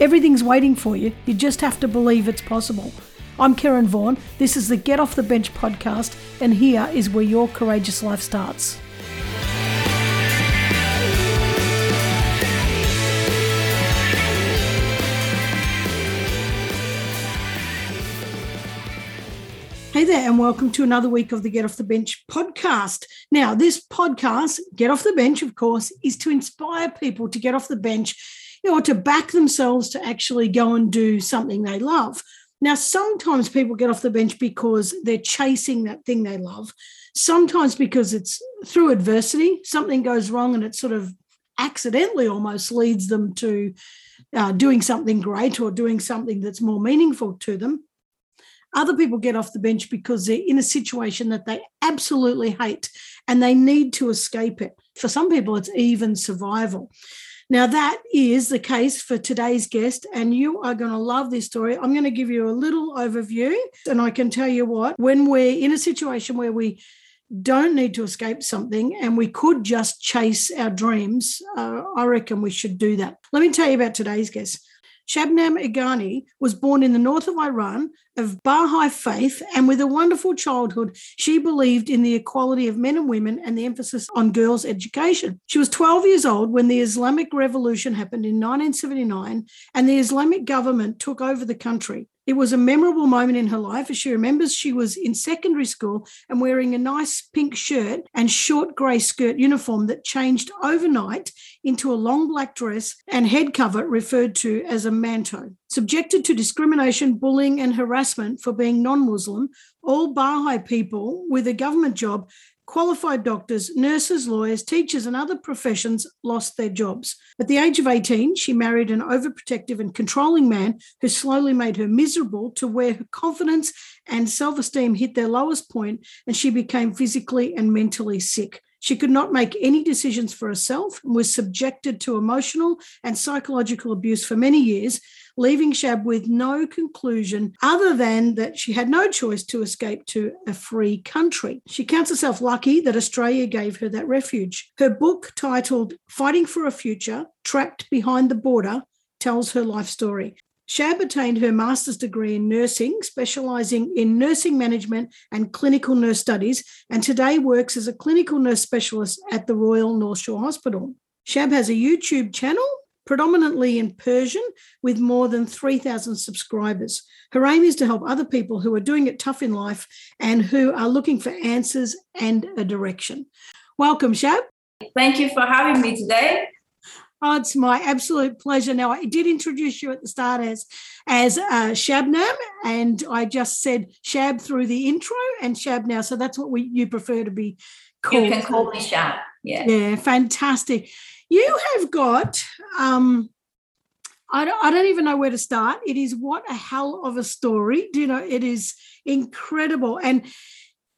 Everything's waiting for you. You just have to believe it's possible. I'm Karen Vaughan. This is the Get Off the Bench podcast, and here is where your courageous life starts. Hey there, and welcome to another week of the Get Off the Bench podcast. Now, this podcast, Get Off the Bench, of course, is to inspire people to get off the bench you know, to back themselves to actually go and do something they love. Now, sometimes people get off the bench because they're chasing that thing they love. Sometimes because it's through adversity, something goes wrong and it sort of accidentally almost leads them to uh, doing something great or doing something that's more meaningful to them. Other people get off the bench because they're in a situation that they absolutely hate and they need to escape it. For some people, it's even survival. Now, that is the case for today's guest, and you are going to love this story. I'm going to give you a little overview, and I can tell you what, when we're in a situation where we don't need to escape something and we could just chase our dreams, uh, I reckon we should do that. Let me tell you about today's guest. Shabnam Eghani was born in the north of Iran of Baha'i faith, and with a wonderful childhood, she believed in the equality of men and women and the emphasis on girls' education. She was 12 years old when the Islamic Revolution happened in 1979 and the Islamic government took over the country. It was a memorable moment in her life as she remembers she was in secondary school and wearing a nice pink shirt and short grey skirt uniform that changed overnight into a long black dress and head cover referred to as a manto. Subjected to discrimination, bullying, and harassment for being non Muslim, all Baha'i people with a government job qualified doctors, nurses, lawyers, teachers, and other professions lost their jobs. At the age of 18, she married an overprotective and controlling man who slowly made her miserable to where her confidence and self esteem hit their lowest point and she became physically and mentally sick. She could not make any decisions for herself and was subjected to emotional and psychological abuse for many years, leaving Shab with no conclusion other than that she had no choice to escape to a free country. She counts herself lucky that Australia gave her that refuge. Her book, titled Fighting for a Future Trapped Behind the Border, tells her life story. Shab attained her master's degree in nursing, specialising in nursing management and clinical nurse studies, and today works as a clinical nurse specialist at the Royal North Shore Hospital. Shab has a YouTube channel predominantly in Persian, with more than 3,000 subscribers. Her aim is to help other people who are doing it tough in life and who are looking for answers and a direction. Welcome, Shab. Thank you for having me today. Oh, it's my absolute pleasure. Now, I did introduce you at the start as as uh, Shabnam, and I just said Shab through the intro and Shab now. So that's what we you prefer to be called. You can call me Shab. Yeah. Yeah, fantastic. You have got, um, I don't, I don't even know where to start. It is what a hell of a story. Do you know, it is incredible. And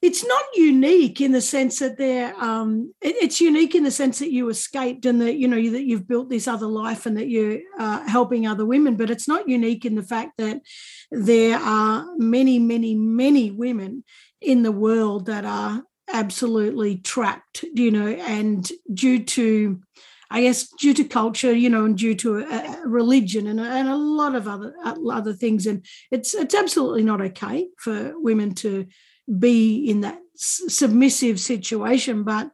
it's not unique in the sense that they're um, it, it's unique in the sense that you escaped and that you know that you've built this other life and that you're uh, helping other women but it's not unique in the fact that there are many many many women in the world that are absolutely trapped you know and due to I guess due to culture, you know, and due to a religion and a, and a lot of other uh, other things, and it's it's absolutely not okay for women to be in that submissive situation. But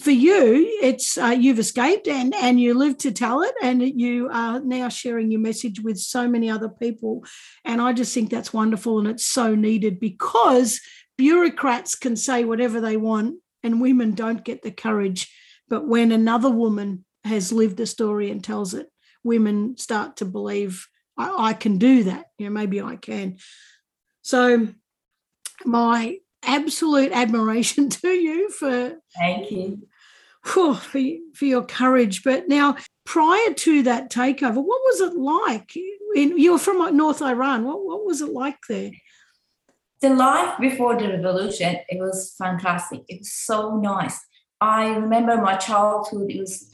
for you, it's uh, you've escaped and and you live to tell it, and you are now sharing your message with so many other people, and I just think that's wonderful, and it's so needed because bureaucrats can say whatever they want, and women don't get the courage. But when another woman has lived a story and tells it, women start to believe I, I can do that. You know, maybe I can. So my absolute admiration to you for thank you for, for your courage. But now, prior to that takeover, what was it like? In, you were from North Iran. What, what was it like there? The life before the revolution, it was fantastic. It was so nice. I remember my childhood. It was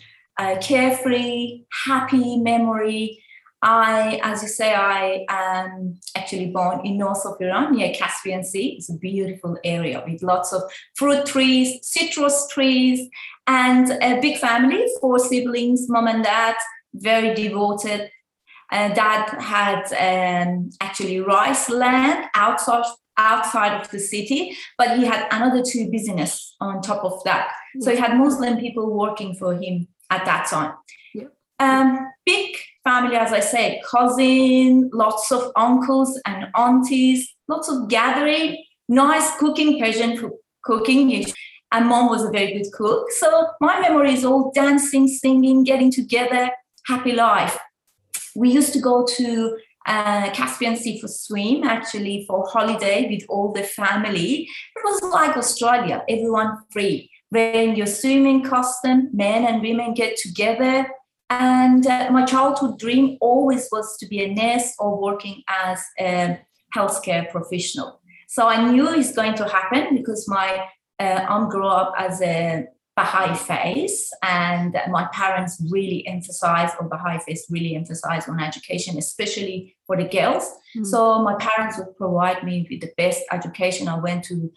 carefree, happy memory. I, as you say, I am actually born in north of Iran near Caspian Sea. It's a beautiful area with lots of fruit trees, citrus trees, and a big family, four siblings, mom and dad, very devoted. Uh, dad had um, actually rice land outside outside of the city, but he had another two business on top of that. So he had Muslim people working for him at that time. Yeah. Um, big family, as I said, cousin, lots of uncles and aunties, lots of gathering, nice cooking, Persian cooking. And mom was a very good cook. So my memory is all dancing, singing, getting together, happy life. We used to go to uh, Caspian Sea for swim, actually for holiday with all the family. It was like Australia, everyone free. Wearing your swimming costume, men and women get together, and uh, my childhood dream always was to be a nurse or working as a healthcare professional. So I knew it's going to happen because my uh, aunt grew up as a Baha'i face, and my parents really emphasized, or Baha'i face really emphasized on education, especially for the girls. Mm. So my parents would provide me with the best education. I went to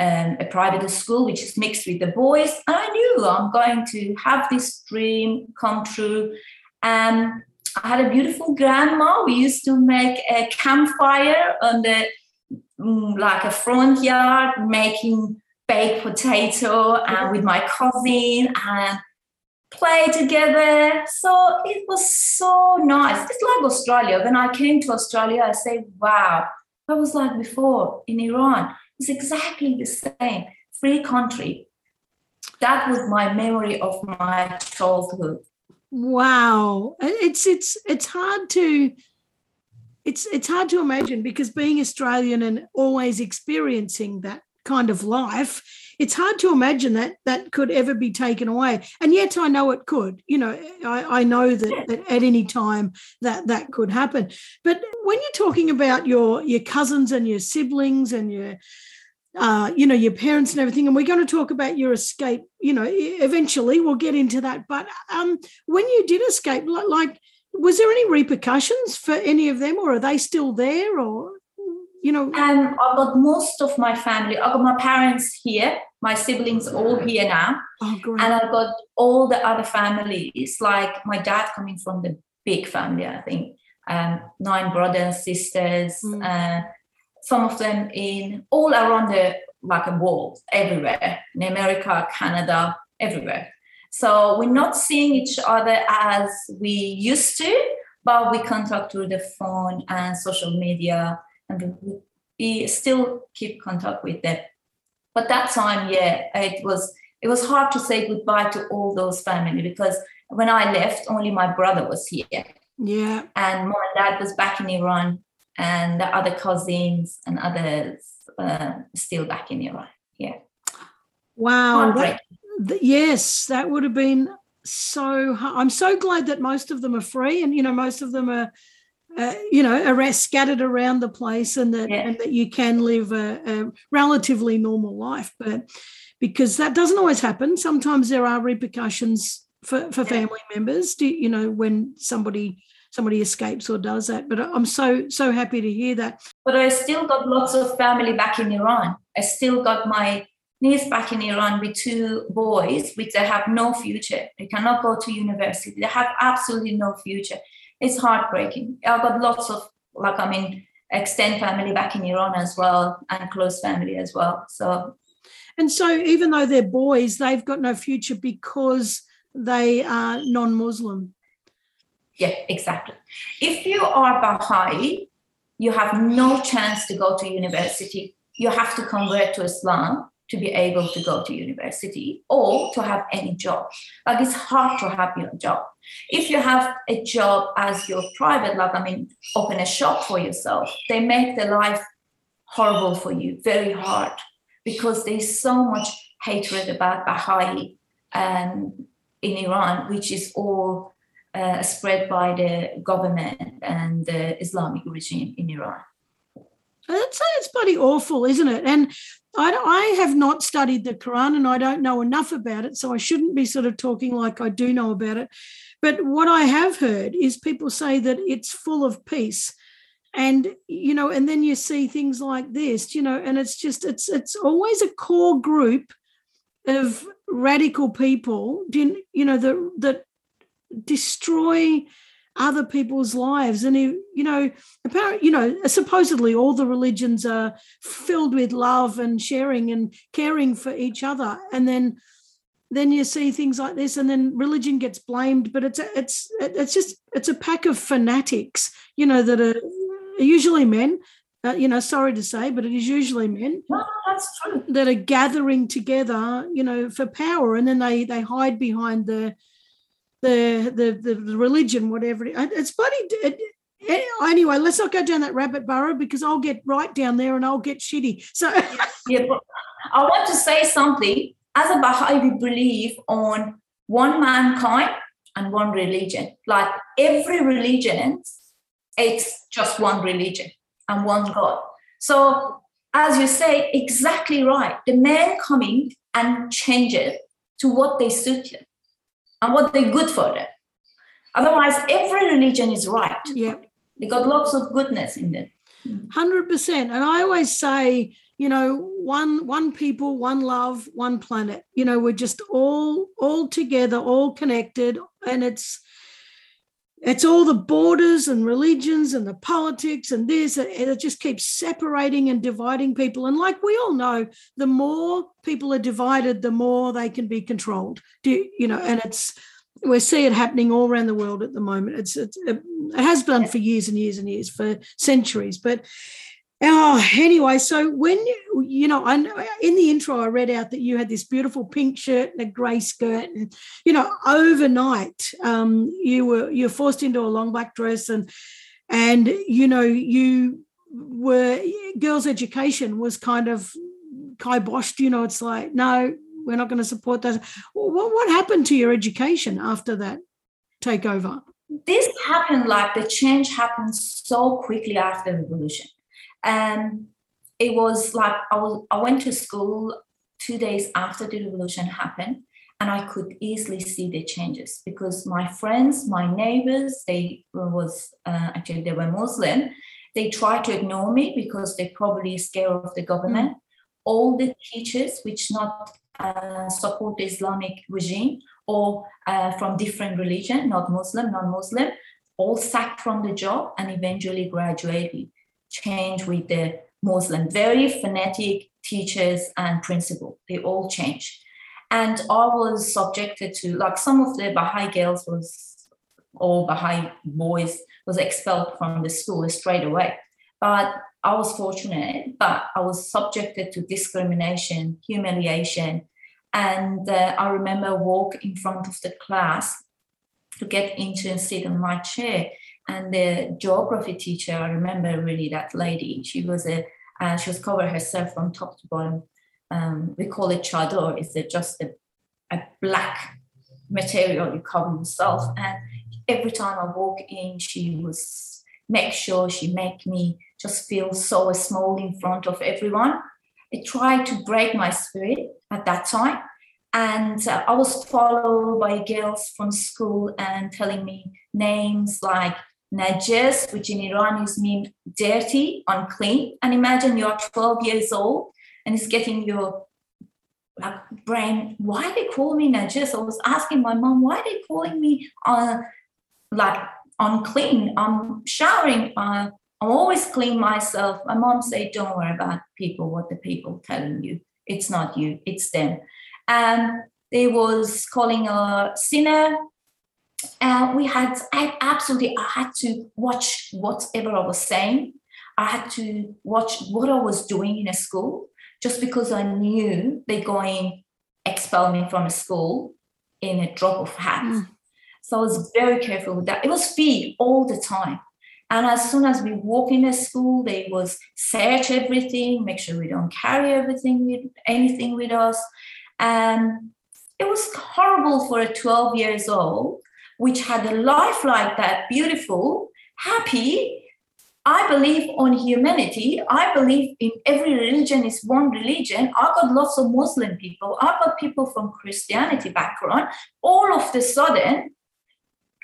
um, a private school which is mixed with the boys. And I knew I'm going to have this dream come true. And I had a beautiful grandma. We used to make a campfire on the mm, like a front yard, making baked potato and with my cousin and play together. So it was so nice. It's like Australia. When I came to Australia, I say, wow, I was like before in Iran. It's exactly the same. Free country. That was my memory of my childhood. Wow. It's it's it's hard to it's it's hard to imagine because being Australian and always experiencing that kind of life, it's hard to imagine that that could ever be taken away. And yet I know it could. You know, I, I know that, that at any time that that could happen. But when you're talking about your your cousins and your siblings and your uh, you know, your parents and everything. And we're going to talk about your escape, you know, eventually we'll get into that. But um, when you did escape, like, was there any repercussions for any of them or are they still there or, you know? Um, I've got most of my family, I've got my parents here, my siblings all here now. Oh, great. And I've got all the other families, like my dad coming from the big family, I think, um, nine brothers, sisters, mm. uh, some of them in all around the like a world, everywhere in America, Canada, everywhere. So we're not seeing each other as we used to, but we contact through the phone and social media, and we still keep contact with them. But that time, yeah, it was it was hard to say goodbye to all those family because when I left, only my brother was here. Yeah. And my dad was back in Iran and the other cousins and others uh, still back in Iran. Yeah. Wow. That, yes, that would have been so. I'm so glad that most of them are free, and you know, most of them are. Uh, you know, are scattered around the place, and that yeah. and that you can live a, a relatively normal life. But because that doesn't always happen, sometimes there are repercussions for, for yeah. family members. Do, you know, when somebody somebody escapes or does that. But I'm so so happy to hear that. But I still got lots of family back in Iran. I still got my niece back in Iran with two boys, which they have no future. They cannot go to university. They have absolutely no future. It's heartbreaking. I've got lots of like I mean extend family back in Iran as well and close family as well. So and so even though they're boys, they've got no future because they are non-Muslim. Yeah, exactly. If you are Baha'i, you have no chance to go to university. You have to convert to Islam to be able to go to university or to have any job. Like it's hard to have your job. If you have a job as your private, like I mean, open a shop for yourself, they make the life horrible for you, very hard, because there's so much hatred about Baha'i um, in Iran, which is all uh, spread by the government and the Islamic regime in Iran. That's it's bloody awful, isn't it? And I, I have not studied the Quran and I don't know enough about it, so I shouldn't be sort of talking like I do know about it. But what I have heard is people say that it's full of peace. And you know, and then you see things like this, you know, and it's just it's it's always a core group of radical people, didn't you know, that that destroy other people's lives. And you know apparently you know supposedly all the religions are filled with love and sharing and caring for each other. And then then you see things like this and then religion gets blamed but it's it's it's just it's a pack of fanatics you know that are usually men uh, you know sorry to say but it is usually men no, that's true. that are gathering together you know for power. And then they they hide behind the the the the religion, whatever. It, it's funny. It, anyway, let's not go down that rabbit burrow because I'll get right down there and I'll get shitty. So yeah, I want to say something. As a Baha'i, we believe on one mankind and one religion. Like every religion, it's just one religion and one God. So as you say, exactly right. The man coming and change it to what they suit him and what they're good for them. Otherwise, every religion is right. Yeah. They got lots of goodness in them. Hundred percent. And I always say, you know, one one people, one love, one planet. You know, we're just all all together, all connected, and it's it's all the borders and religions and the politics and this and it just keeps separating and dividing people. And like we all know the more people are divided the more they can be controlled. Do you know and it's we see it happening all around the world at the moment. It's, it's it has been for years and years and years for centuries but Oh, anyway, so when you, know, I in the intro I read out that you had this beautiful pink shirt and a grey skirt, and you know, overnight um, you were you're forced into a long black dress, and and you know you were girls' education was kind of kiboshed. You know, it's like no, we're not going to support that. What what happened to your education after that takeover? This happened like the change happened so quickly after the revolution and it was like I was I went to school two days after the revolution happened and I could easily see the changes because my friends, my neighbors, they was uh, actually they were Muslim. They tried to ignore me because they probably scared of the government. Mm. All the teachers, which not uh, support the Islamic regime or uh, from different religion, not Muslim, non-Muslim, all sacked from the job and eventually graduated change with the Muslim, very fanatic teachers and principal. They all change. And I was subjected to, like some of the Baha'i girls was, or Baha'i boys was expelled from the school straight away. But I was fortunate, but I was subjected to discrimination, humiliation. And uh, I remember walk in front of the class to get into and sit on my chair and the geography teacher i remember really that lady. She was a uh, she was covered herself from top to bottom. Um, we call it chador. It's a, just a, a black material you cover yourself. And every time i walk in she was make sure she make me just feel so small in front of everyone. It tried to break my spirit at that time. And uh, i was followed by girls from school and telling me names like najas, which in Iran is mean dirty, unclean. And imagine you're 12 years old and it's getting your like brain, why they call me najas? I was asking my mom, why they calling me uh, like unclean? I'm showering, uh, I'm always clean myself. My mom said, don't worry about people, what the people telling you. It's not you, it's them. And they was calling a sinner and we had I absolutely I had to watch whatever I was saying. I had to watch what I was doing in a school just because I knew they're going expel me from a school in a drop of hat. Mm. So I was very careful with that. It was fear all the time. And as soon as we walk in a school, they was search everything, make sure we don't carry everything with anything with us. And it was horrible for a 12 years old, which had a life like that, beautiful, happy. I believe on humanity. I believe in every religion is one religion. I got lots of Muslim people. I got people from Christianity background. All of the sudden,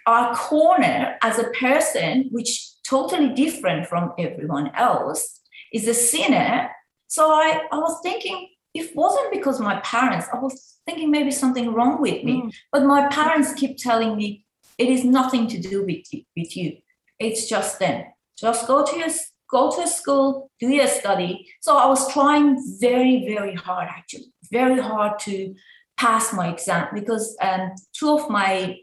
our corner as a person, which totally different from everyone else, is a sinner. So I, I was thinking, it wasn't because my parents, I was thinking maybe something wrong with me. Mm. But my parents keep telling me it is nothing to do with you, with you. It's just them. Just go to your go to school, do your study. So I was trying very, very hard, actually, very hard to pass my exam because um, two of my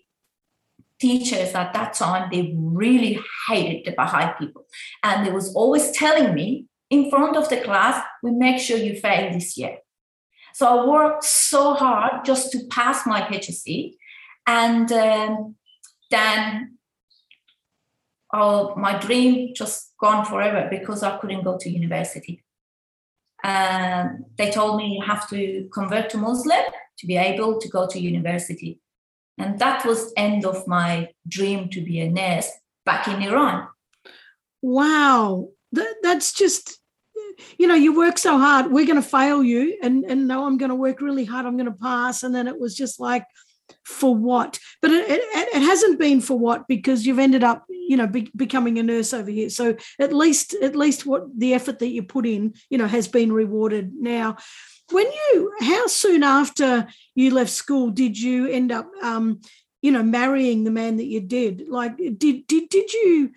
teachers at that time they really hated the Baha'i people, and they was always telling me in front of the class, "We make sure you fail this year." So I worked so hard just to pass my HSC, and um, then oh, my dream just gone forever because I couldn't go to university. And they told me you have to convert to Muslim to be able to go to university. And that was end of my dream to be a nurse back in Iran. Wow. That, that's just you know, you work so hard, we're going to fail you. And, and no, I'm going to work really hard, I'm going to pass. And then it was just like, for what? But it, it, it hasn't been for what because you've ended up, you know, be, becoming a nurse over here. So at least, at least what the effort that you put in, you know, has been rewarded. Now, when you, how soon after you left school did you end up, um, you know, marrying the man that you did? Like, did did did you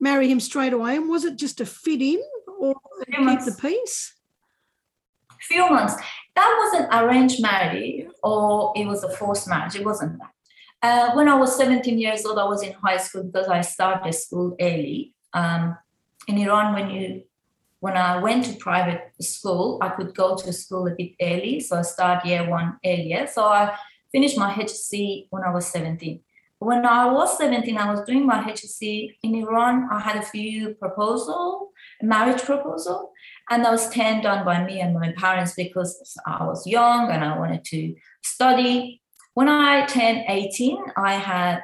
marry him straight away, and was it just to fit in, or keep the peace? Few months. That was an arranged marriage, or it was a forced marriage. It wasn't that. Uh, when I was 17 years old, I was in high school because I started school early. Um, in Iran, when you when I went to private school, I could go to school a bit early, so I started year one earlier. So I finished my HSC when I was 17 when I was 17, I was doing my HSC in Iran. I had a few proposal, marriage proposal, and I was turned down by me and my parents because I was young and I wanted to study. When I turned 18, I had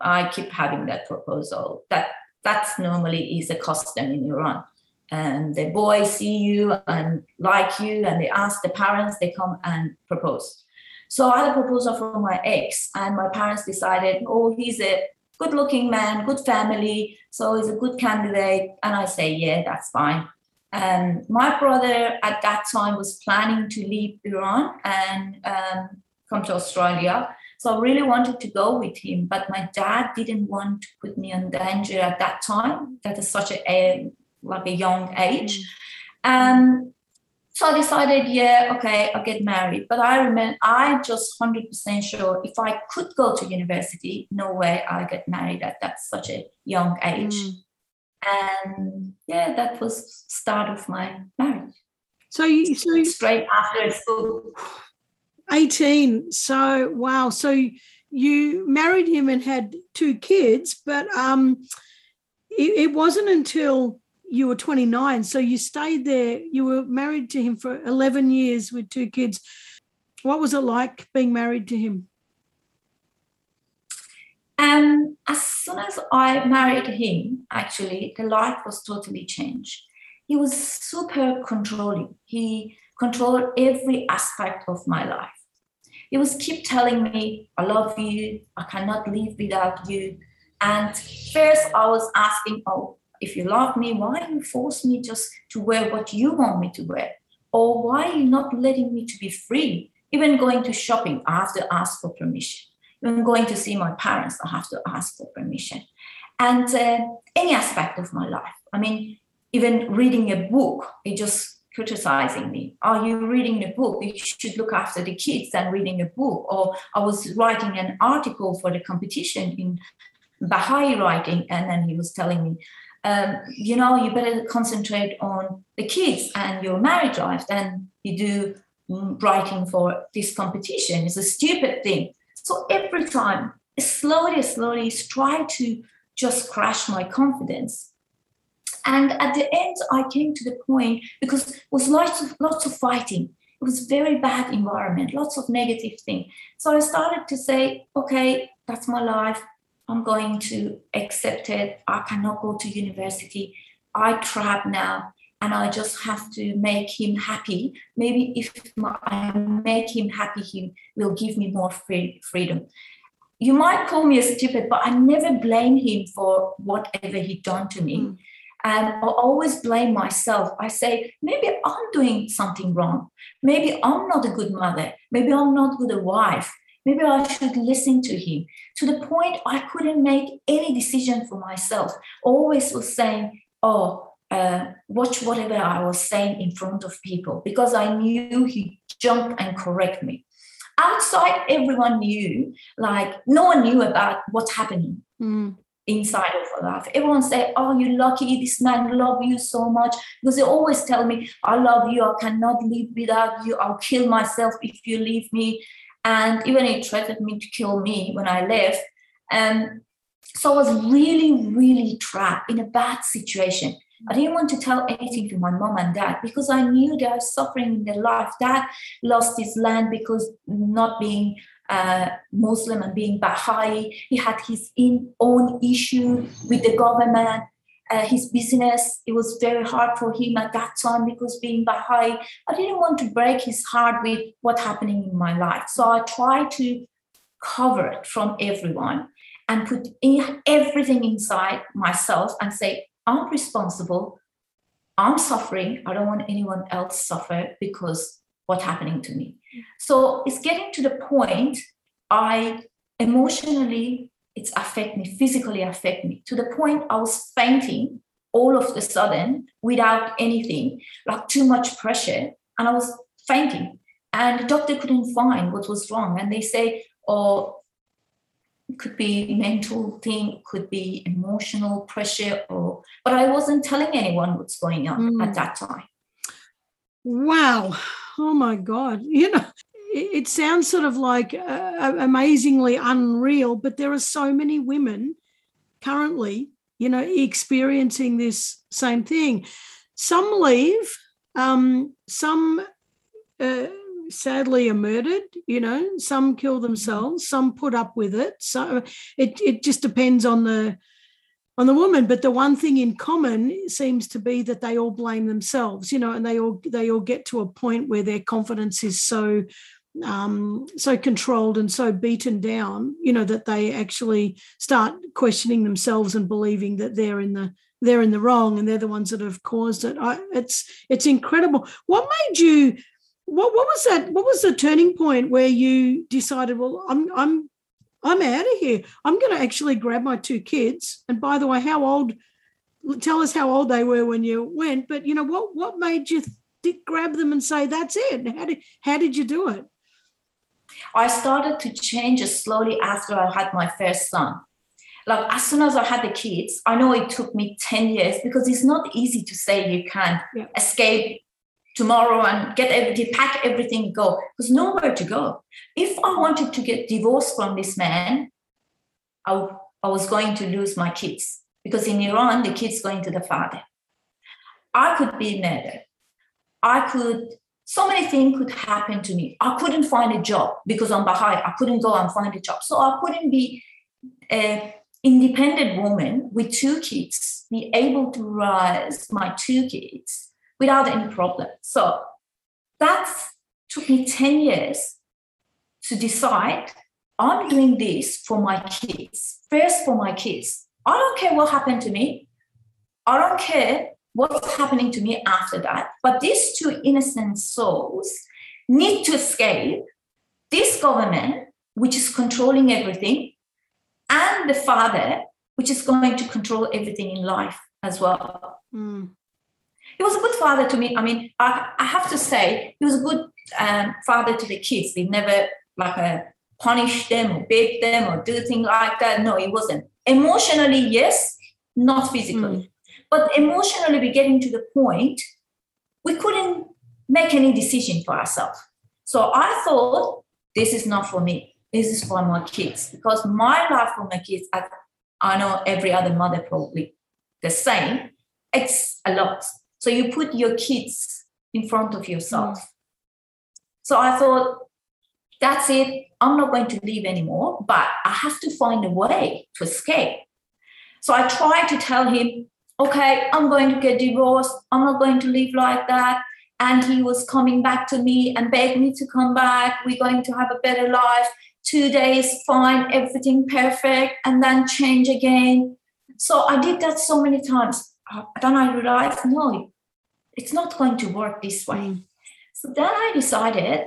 I keep having that proposal. That that's normally is a custom in Iran. And the boys see you and like you, and they ask the parents, they come and propose. So I had a proposal from my ex, and my parents decided, oh, he's a good looking man, good family, so he's a good candidate. And I say, yeah, that's fine. And my brother at that time was planning to leave Iran and um, come to Australia. So I really wanted to go with him, but my dad didn't want to put me in danger at that time. That is such a, a like a young age. Mm. Um, so I decided, yeah, okay, I'll get married. But I remember, I just 100% sure if I could go to university, no way I'll get married at that such a young age. Mm. And yeah, that was start of my marriage. So you, so straight after school. 18. So, wow. So you married him and had two kids, but um, it, it wasn't until you were 29 so you stayed there you were married to him for 11 years with two kids what was it like being married to him um, as soon as I married him, actually, the life was totally changed. He was super controlling. He controlled every aspect of my life. He was keep telling me, I love you, I cannot live without you. And first I was asking, oh, if you love me, why you force me just to wear what you want me to wear? Or why you not letting me to be free? Even going to shopping, I have to ask for permission. Even going to see my parents, I have to ask for permission. And uh, any aspect of my life. I mean, even reading a book, it just criticizing me. Are you reading a book? You should look after the kids than reading a book. Or I was writing an article for the competition in Baha'i writing, and then he was telling me, um, you know, you better concentrate on the kids and your marriage life than you do writing for this competition. It's a stupid thing. So every time, slowly, slowly, try to just crash my confidence. And at the end, I came to the point because it was lots of lots of fighting. It was very bad environment, lots of negative thing. So I started to say, okay, that's my life. I'm going to accept it. I cannot go to university. I trap now and I just have to make him happy. Maybe if I make him happy, he will give me more free, freedom. You might call me a stupid, but I never blame him for whatever he done to me. Mm. And I always blame myself. I say, maybe I'm doing something wrong. Maybe I'm not a good mother. Maybe I'm not good a wife. Maybe I should listen to him. To the point I couldn't make any decision for myself. Always was saying, oh, uh, watch whatever I was saying in front of people because I knew he'd jump and correct me. Outside, everyone knew, like no one knew about what's happening mm. inside of life. Everyone said, "Oh, you're lucky. This man love you so much." Because they always tell me, "I love you. I cannot live without you. I'll kill myself if you leave me." And even he threatened me to kill me when I left. And so I was really, really trapped in a bad situation. I didn't want to tell anything to my mom and dad because I knew they are suffering in their life. Dad lost his land because not being uh, Muslim and being Baha'i, he had his in, own issue with the government. Uh, his business, it was very hard for him at that time because being Baha'i, I didn't want to break his heart with what's happening in my life. So I tried to cover it from everyone and put in everything inside myself and say, I'm responsible. I'm suffering. I don't want anyone else suffer because what's happening to me. So it's getting to the point I emotionally it's affect me, physically affect me to the point I was fainting all of a sudden without anything, like too much pressure, and I was fainting. And the doctor couldn't find what was wrong. And they say, oh, could be mental thing, could be emotional pressure, or but I wasn't telling anyone what's going on mm. at that time. Wow. Oh my God. You know, it, sounds sort of like uh, amazingly unreal, but there are so many women currently, you know, experiencing this same thing. Some leave, um, some uh, sadly are murdered you know some kill mm-hmm. themselves some put up with it. So it, it just depends on the on the woman. But the one thing in common seems to be that they all blame themselves you know and they all they all get to a point where their confidence is so um, so controlled and so beaten down you know that they actually start questioning themselves and believing that they're in the they're in the wrong and they're the ones that have caused it. I, it's it's incredible. What made you what what was that? What was the turning point where you decided, well, I'm I'm I'm out of here. I'm going to actually grab my two kids. And by the way, how old? Tell us how old they were when you went. But you know what? What made you th- grab them and say that's it? How did how did you do it? I started to change slowly after I had my first son. Like as soon as I had the kids, I know it took me 10 years because it's not easy to say you can yeah. escape tomorrow and get everything, pack everything, go. Because nowhere to go. If I wanted to get divorced from this man, I, I was going to lose my kids because in Iran, the kids going to the father. I could be murdered. I could, so many things could happen to me. I couldn't find a job because I'm Baha'i. I couldn't go and find a job. So I couldn't be an independent woman with two kids, be able to raise my two kids without any problem. So that took me 10 years to decide I'm doing this for my kids, first for my kids. I don't care what happened to me. I don't care what's happening to me after that. But these two innocent souls need to escape this government, which is controlling everything, and the father, which is going to control everything in life as well. Mm he was a good father to me. I mean, I, I have to say, he was a good um, father to the kids. He never like uh, punished them or beat them or do things like that. No, he wasn't. Emotionally, yes, not physically. Mm. But emotionally, we're getting to the point we couldn't make any decision for ourselves. So I thought, this is not for me. This is for my kids because my life for my kids, I, I know every other mother probably the same. It's a lot. So you put your kids in front of yourself. Mm. So I thought, that's it. I'm not going to leave anymore, but I have to find a way to escape. So I tried to tell him, okay, I'm going to get divorced. I'm not going to live like that. And he was coming back to me and begged me to come back. We're going to have a better life. Two days, fine, everything perfect, and then change again. So I did that so many times. Then I realized, no, it's not going to work this way. Mm. So then I decided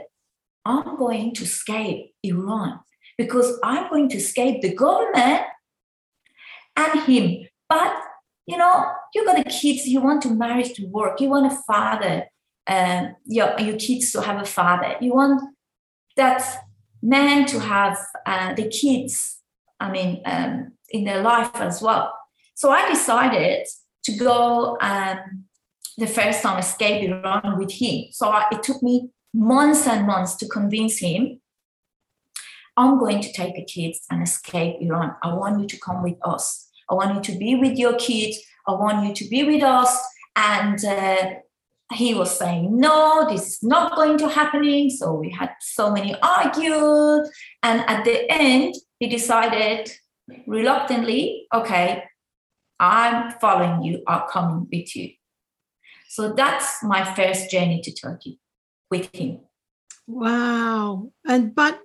I'm going to escape Iran because I'm going to escape the government and him. But you know, you got the kids, you want to marry to work, you want a father, um, your, your kids to have a father, you want that man to have uh, the kids, I mean, um, in their life as well. So I decided to go um, the first time escape Iran with him. So I, it took me months and months to convince him I'm going to take the kids and escape Iran. I want you to come with us. I want you to be with your kids. I want you to be with us. And uh, he was saying, no, this is not going to happening. So we had so many argued. And at the end, he decided reluctantly, okay, I'm following you, I'm coming with you. So that's my first journey to Turkey with him. Wow. And but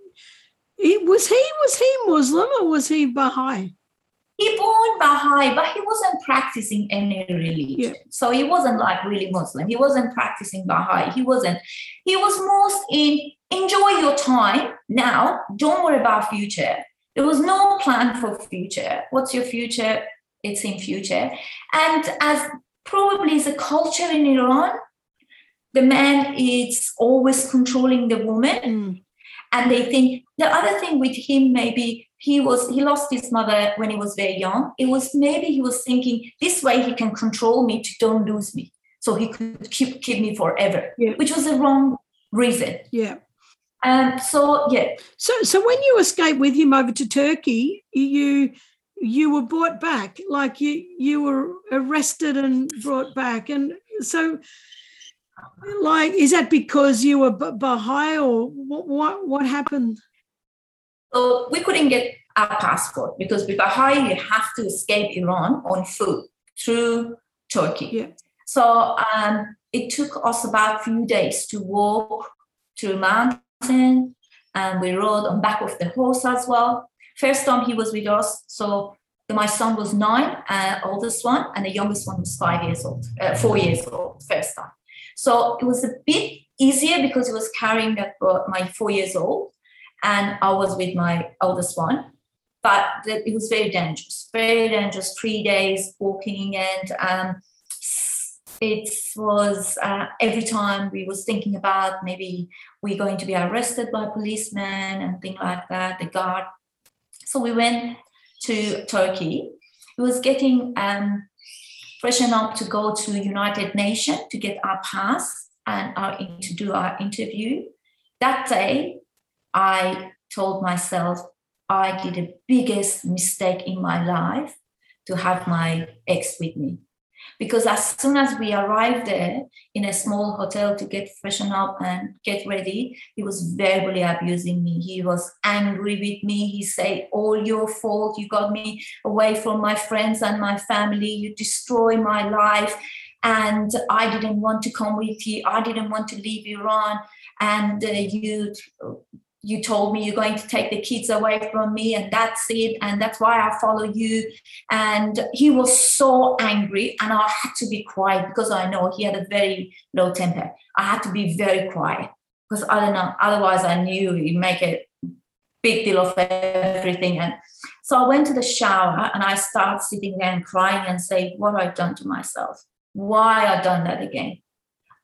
it, was he was he Muslim or was he Baha'i? He born Baha'i, but he wasn't practicing any religion. Yeah. So he wasn't like really Muslim. He wasn't practicing Baha'i. He wasn't. He was most in enjoy your time now. Don't worry about future. There was no plan for future. What's your future? It's in future. And as probably is a culture in Iran, the man is always controlling the woman. Mm. And they think the other thing with him, maybe he was he lost his mother when he was very young. It was maybe he was thinking this way he can control me to don't lose me. So he could keep keep me forever, yeah. which was the wrong reason. Yeah. And um, so yeah. So so when you escaped with him over to Turkey, you you were brought back, like you you were arrested and brought back, and so like is that because you were Baha'i or what what, what happened? So we couldn't get our passport because with Baha'i you have to escape Iran on foot through Turkey. Yeah. So um, it took us about a few days to walk through mountain, and we rode on back of the horse as well. First time he was with us, so my son was nine, uh, oldest one, and the youngest one was five years old, uh, four years old, first time. So it was a bit easier because he was carrying that uh, my four years old, and I was with my oldest one. But it was very dangerous, very dangerous. Three days walking, and um, it was uh, every time we was thinking about maybe we're going to be arrested by policemen and things like that. The guard. So we went to Turkey. He was getting um, freshen to go to United Nations to get our pass and our, to do our interview. That day, I told myself I did the biggest mistake in my life to have my ex with me because as soon as we arrived there in a small hotel to get freshen up and get ready he was verbally abusing me. He was angry with me. He said all your fault. You got me away from my friends and my family. You destroy my life. And i didn't want to come with you. I didn't want to leave iran. And uh, you you told me you're going to take the kids away from me and that's it and that's why i follow you. And he was so angry and i had to be quiet because i know he had a very low temper. I had to be very quiet because i don't know otherwise i knew he'd make a big deal of everything. And so i went to the shower and i started sitting there and crying and saying what i've done to myself? Why i've done that again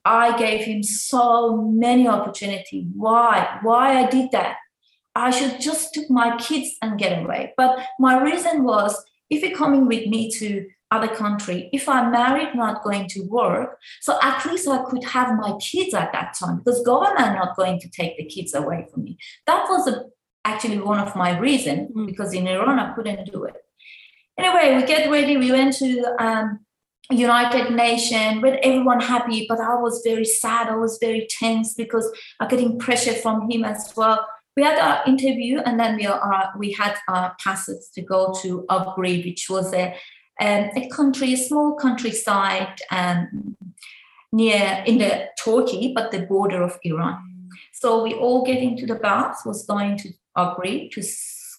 I gave him so many opportunity. Why? Why I did that? I should just took my kids and get away. But my reason was, if you're coming with me to other country, if I'm married, not going to work, so at least I could have my kids at that time because government not going to take the kids away from me. That was a, actually one of my reason mm. because in Iran I couldn't do it. Anyway, we get ready. We went to um, United Nation with everyone happy, but I was very sad. I was very tense because I'm getting pressure from him as well. We had our interview, and then we are we had our passes to go to Agri, which was a um, a country, a small countryside um, near in the Turkey, but the border of Iran. So we all get into the bus, was going to Agri to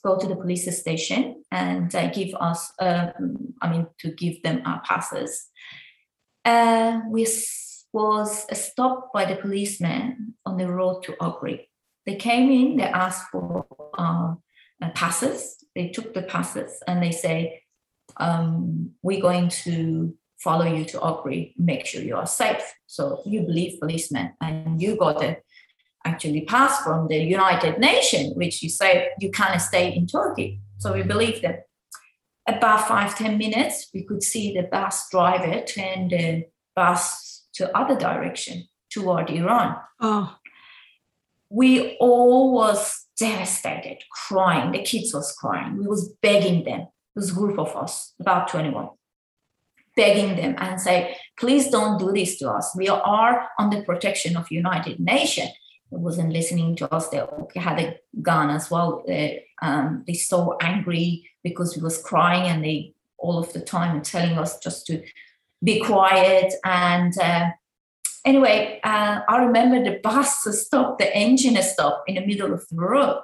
go to the police station and uh, give us, uh, I mean, to give them our passes. Uh, we was stopped by the policeman on the road to Agri. They came in, they asked for uh, passes. They took the passes and they say, um, we're going to follow you to Agri, make sure you are safe. So you believe policemen and you got the actually passed from the United Nations, which you say you can't stay in Turkey. So we believe that about five ten minutes, we could see the bus driver turn the bus to other direction toward Iran. Oh. We all was devastated, crying. The kids was crying. We was begging them. This group of us, about 21, begging them and say, please don't do this to us. We are on the protection of United Nations wasn't listening to us. They had a gun as well. They, um, they so angry because we was crying and they all of the time telling us just to be quiet. And uh, anyway, uh, I remember the bus stopped, the engine stopped in the middle of the road.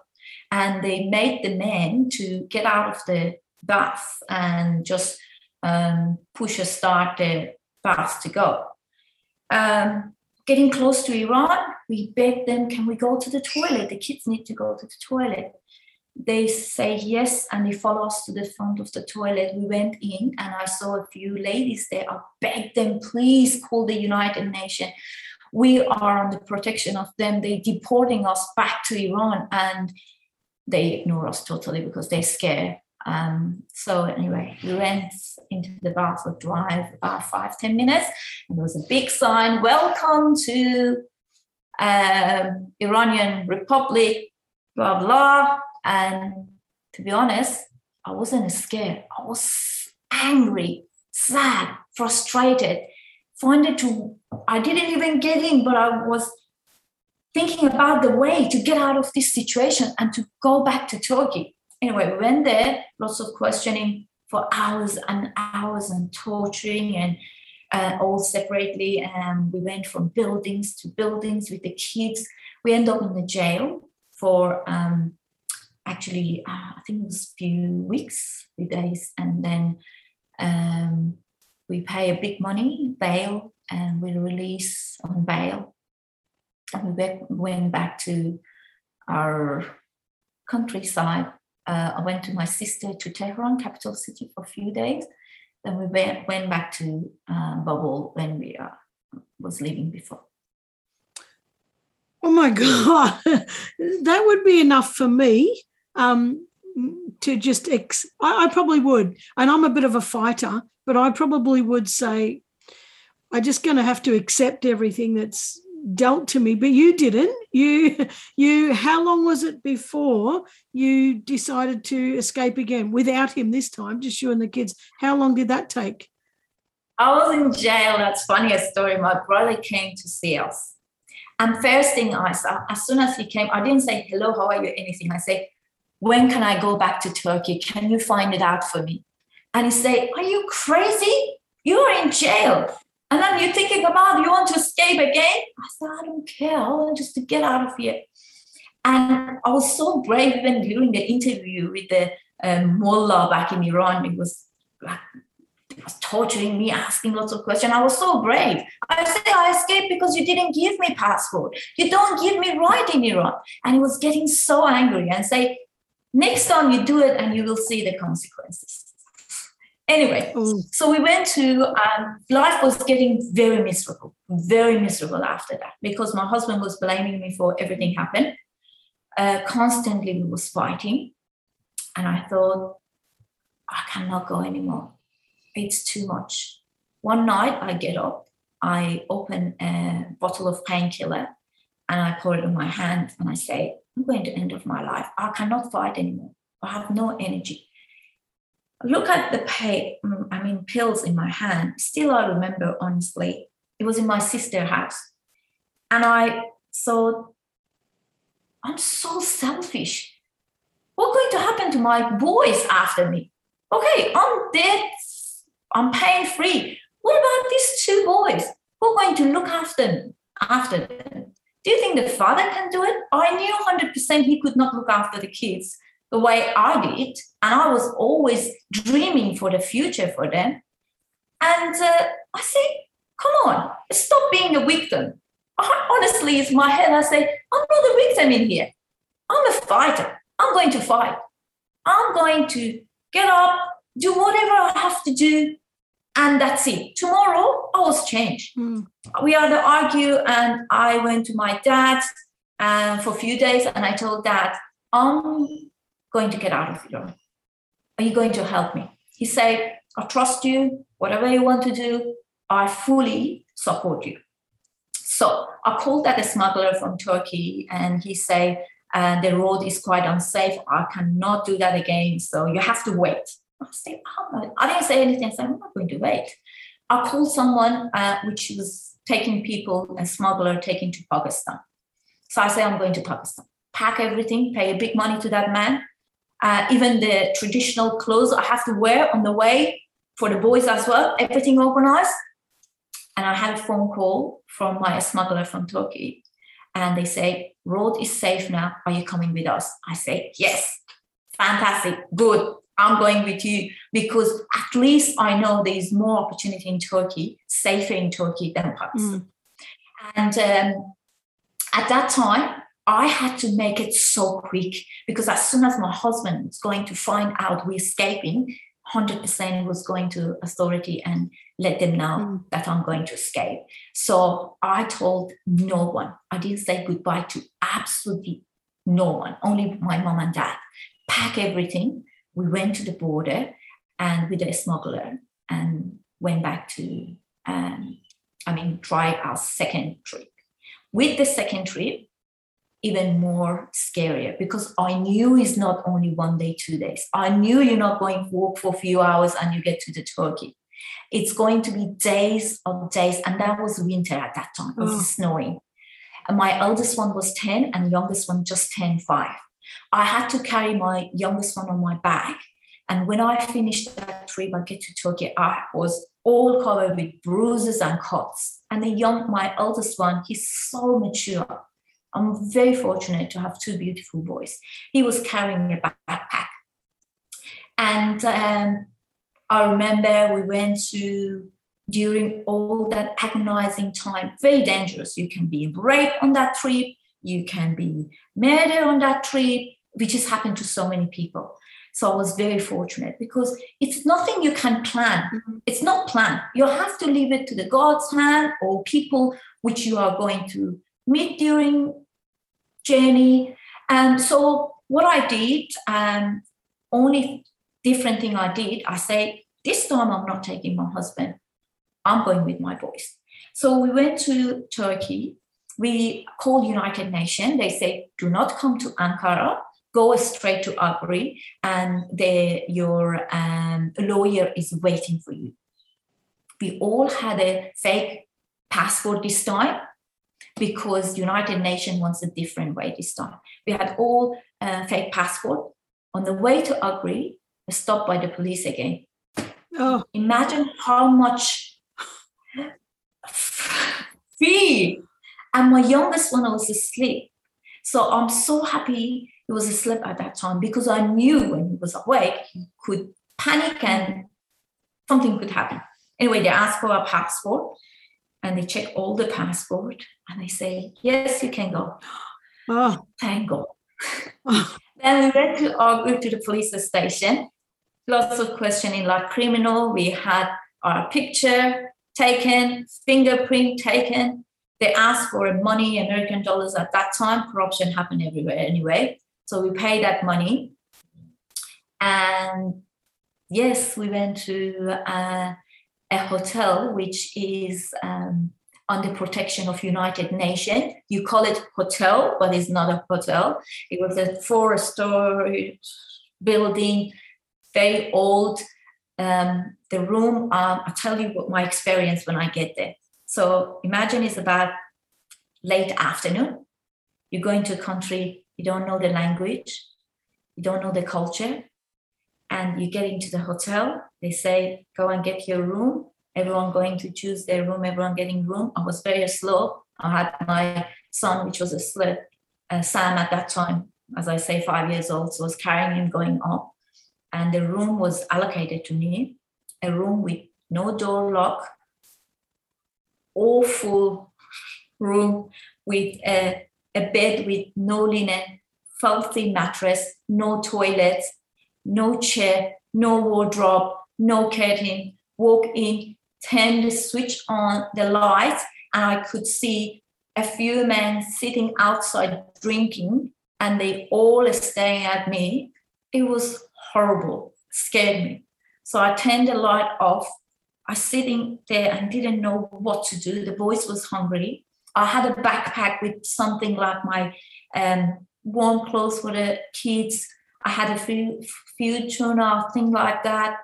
And they made the men to get out of the bus and just um, push a start the bus to go. Um, getting close to Iran, we beg them, can we go to the toilet? The kids need to go to the toilet. They say yes, and they follow us to the front of the toilet. We went in, and I saw a few ladies there. I begged them, please call the United Nations. We are on the protection of them. They're deporting us back to Iran, and they ignore us totally because they're scared. Um, so anyway, we went into the or drive about five ten minutes, and there was a big sign, "Welcome to um, Iranian Republic," blah blah. And to be honest, I wasn't scared. I was angry, sad, frustrated. It to I didn't even get in, but I was thinking about the way to get out of this situation and to go back to Turkey anyway, we went there, lots of questioning for hours and hours and torturing and uh, all separately. And we went from buildings to buildings with the kids. We end up in the jail for um, actually, uh, I think it was a few weeks, few days, and then um, we pay a big money bail and we release on bail. And we went back to our countryside uh, I went to my sister to Tehran, capital city, for a few days. Then we went, went back to uh, Babol when we uh, was leaving before. Oh my God, that would be enough for me um, to just, ex- I, I probably would. And I'm a bit of a fighter, but I probably would say, I'm just going to have to accept everything that's dealt to me but you didn't. You you how long was it before you decided to escape again without him this time just you and the kids? How long did that take? I was in jail that's funny story. My brother came to see us. And first thing i saw as soon as he came i didn't say hello how are you? anything. I say when can i go back to turkey? Can you find it out for me? And he said are you crazy? You're in jail and then you're thinking about you want to escape again. I said, I don't care. I want just to get out of here. And I was so brave even during the interview with the um, mullah back in Iran. It was like it was torturing me, asking lots of questions. I was so brave. I said, I escaped because you didn't give me passport. You don't give me right in Iran. And he was getting so angry and say, next time you do it and you will see the consequences. Anyway, mm. so we went to, um, life was getting very miserable, very miserable after that because my husband was blaming me for everything happened. Uh, constantly we was fighting. And I thought, I cannot go anymore. It's too much. One night I get up, I open a bottle of painkiller and I pour it in my hand and I say, I'm going to end of my life. I cannot fight anymore. I have no energy. Look at the pay, mm, I mean, pills in my hand. Still, I remember honestly, it was in my sister's house. And I thought, I'm so selfish. What's going to happen to my boys after me? Okay, I'm dead. I'm pain free. What about these two boys? Who's going to look after them? After them? Do you think the father can do it? I knew 100% he could not look after the kids the way I did. And I was always dreaming for the future for them. And uh, I say, come on, stop being a victim. I, honestly, it's my head. I say, I'm not a victim in here. I'm a fighter. I'm going to fight. I'm going to get up, do whatever I have to do, and that's it. Tomorrow, I was changed. Mm. We had to argue, and I went to my dad uh, for a few days, and I told dad, I'm going to get out of here. Are you going to help me? He said, I trust you. Whatever you want to do, I fully support you. So I called that a smuggler from Turkey, and he said, the road is quite unsafe. I cannot do that again. So you have to wait. I said, oh, I didn't say anything. I said, I'm not going to wait. I called someone uh, which was taking people, a smuggler taking to Pakistan. So I say, I'm going to Pakistan. Pack everything, pay a big money to that man. Uh, even the traditional clothes I have to wear on the way for the boys as well, everything organized. And I had a phone call from my smuggler from Turkey. And they say, road is safe now. Are you coming with us? I say, yes. Fantastic. Good. I'm going with you because at least I know there is more opportunity in Turkey, safer in Turkey than Pakistan. Mm. And um, at that time, I had to make it so quick because as soon as my husband was going to find out we're escaping, 100% was going to authority and let them know mm. that I'm going to escape. So I told no one. I didn't say goodbye to absolutely no one, only my mom and dad. Pack everything we went to the border and with a smuggler and went back to, um, I mean, try our second trip. With the second trip, even more scarier because I knew it's not only one day, two days. I knew you're not going to walk for a few hours and you get to the Turkey. It's going to be days of days, and that was winter at that time. It was oh. snowing. And my eldest one was 10 and youngest one just 10, 5. I had to carry my youngest one on my back. And when I finished that trip, I get to Turkey, I was all covered with bruises and cuts. And the young, my eldest one, he's so mature. I'm very fortunate to have two beautiful boys. He was carrying a backpack. And um, I remember we went to, during all that agonizing time, very dangerous. You can be raped on that trip you can be murdered on that trip, which has happened to so many people. So I was very fortunate because it's nothing you can plan. Mm-hmm. It's not planned. You have to leave it to the God's hand or people which you are going to meet during journey. And so what I did, um, only different thing I did, I say, this time I'm not taking my husband. I'm going with my boys. So we went to Turkey we call United Nations. They say, do not come to Ankara, go straight to Agri, and the, your um, lawyer is waiting for you. We all had a fake passport this time because United Nations wants a different way this time. We had all uh, fake passport. On the way to Agri, stopped by the police again. Oh. Imagine how much fee and my youngest one was asleep. So I'm so happy he was asleep at that time because I knew when he was awake, he could panic and something could happen. Anyway, they asked for a passport and they check all the passport and they say, yes, you can go. Oh. Thank God. Oh. then we went to uh, Agri to the police station. Lots of questioning like criminal. We had our picture taken, fingerprint taken they asked for money, American dollars at that time. Corruption happened everywhere anyway. So we paid that money. And yes, we went to uh, a hotel which is um, under protection of United Nations. You call it hotel, but it's not a hotel. It was a four-story building, very old, um, the room, um, I'll tell you what my experience when I get there. So imagine it's about late afternoon. You go into a country, you don't know the language, you don't know the culture, and you get into the hotel. They say, go and get your room. Everyone going to choose their room, everyone getting room. I was very slow. I had my son, which was a slip, uh, Sam at that time, as I say, five years old, so I was carrying him going up. And the room was allocated to me, a room with no door lock, awful room with a, a bed with no linen, filthy mattress, no toilet, no chair, no wardrobe, no curtain. Walk in, turn the switch on the light, and I could see a few men sitting outside drinking, and they all staring at me. It was horrible, scared me. So I turned the light off. I sitting there and didn't know what to do. The boys was hungry. I had a backpack with something like my um, warm clothes for the kids. I had a few few tuna, thing like that,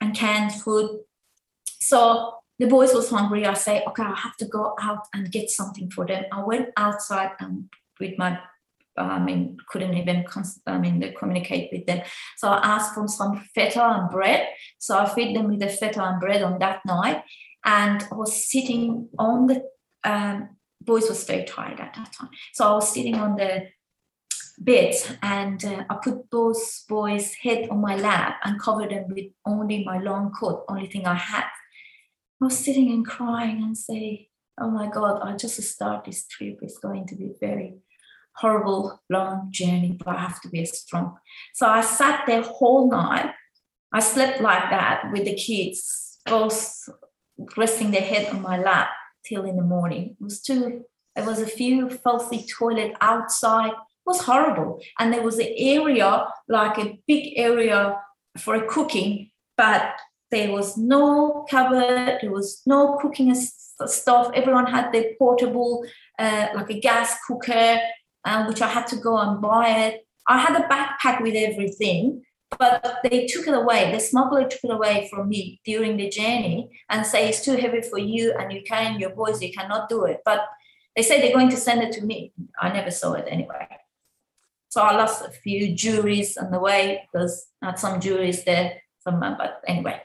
and canned food. So the boys was hungry. I say, okay, I have to go out and get something for them. I went outside and with my I mean, couldn't even, I mean, communicate with them. So I asked for some feta and bread. So I fed them with the feta and bread on that night. And I was sitting on the, um, boys was very tired at that time. So I was sitting on the bed and uh, I put those boys' head on my lap and covered them with only my long coat, only thing I had. I was sitting and crying and say, oh my God, I just start this trip. It's going to be very horrible long journey, but I have to be strong. So I sat there whole night. I slept like that with the kids, both resting their head on my lap till in the morning. It was too, it was a few filthy toilet outside. Was horrible. And there was an area, like a big area for cooking, but there was no cupboard, there was no cooking stuff. Everyone had their portable, uh, like a gas cooker, uh, which I had to go and buy it. I had a backpack with everything, but they took it away. The smuggler took it away from me during the journey and say it's too heavy for you and you can, your boys, you cannot do it. But they say they're going to send it to me. I never saw it anyway. So I lost a few juries on the way because not some juries there, some, but anyway,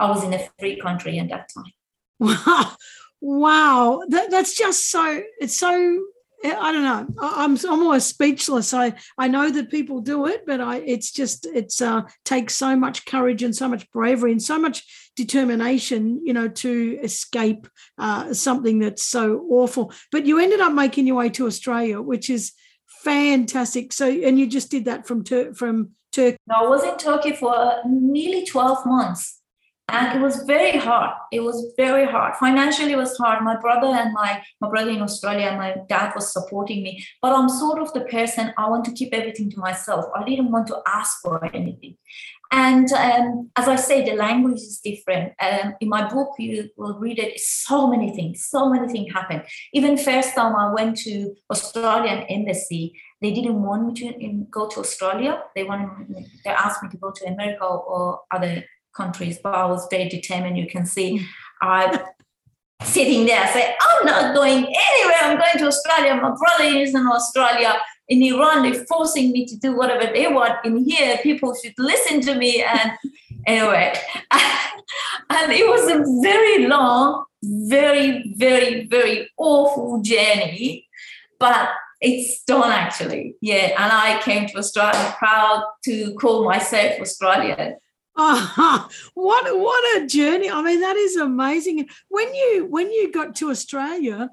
I was in a free country at that time. Wow. Wow. That, that's just so, it's so I don't know. I'm I'm almost speechless. I I know that people do it, but I it's just it's uh, takes so much courage and so much bravery and so much determination, you know, to escape uh, something that's so awful. But you ended up making your way to Australia, which is fantastic. So and you just did that from Tur- from Turkey. No, I was in Turkey for nearly twelve months and it was very hard it was very hard financially it was hard my brother and my my brother in australia and my dad was supporting me but i'm sort of the person i want to keep everything to myself i didn't want to ask for anything and um, as i say the language is different um, in my book you will read it so many things so many things happen even first time i went to australian embassy they didn't want me to go to australia they wanted they asked me to go to america or other countries, but I was very determined. You can see I sitting there, say, I'm not going anywhere. I'm going to Australia. My brother is in Australia. In Iran, they're forcing me to do whatever they want. In here, people should listen to me. And anyway, and it was a very long, very, very, very awful journey. But it's done actually. Yeah. And I came to Australia proud to call myself Australian. Oh, what what a journey! I mean, that is amazing. When you when you got to Australia,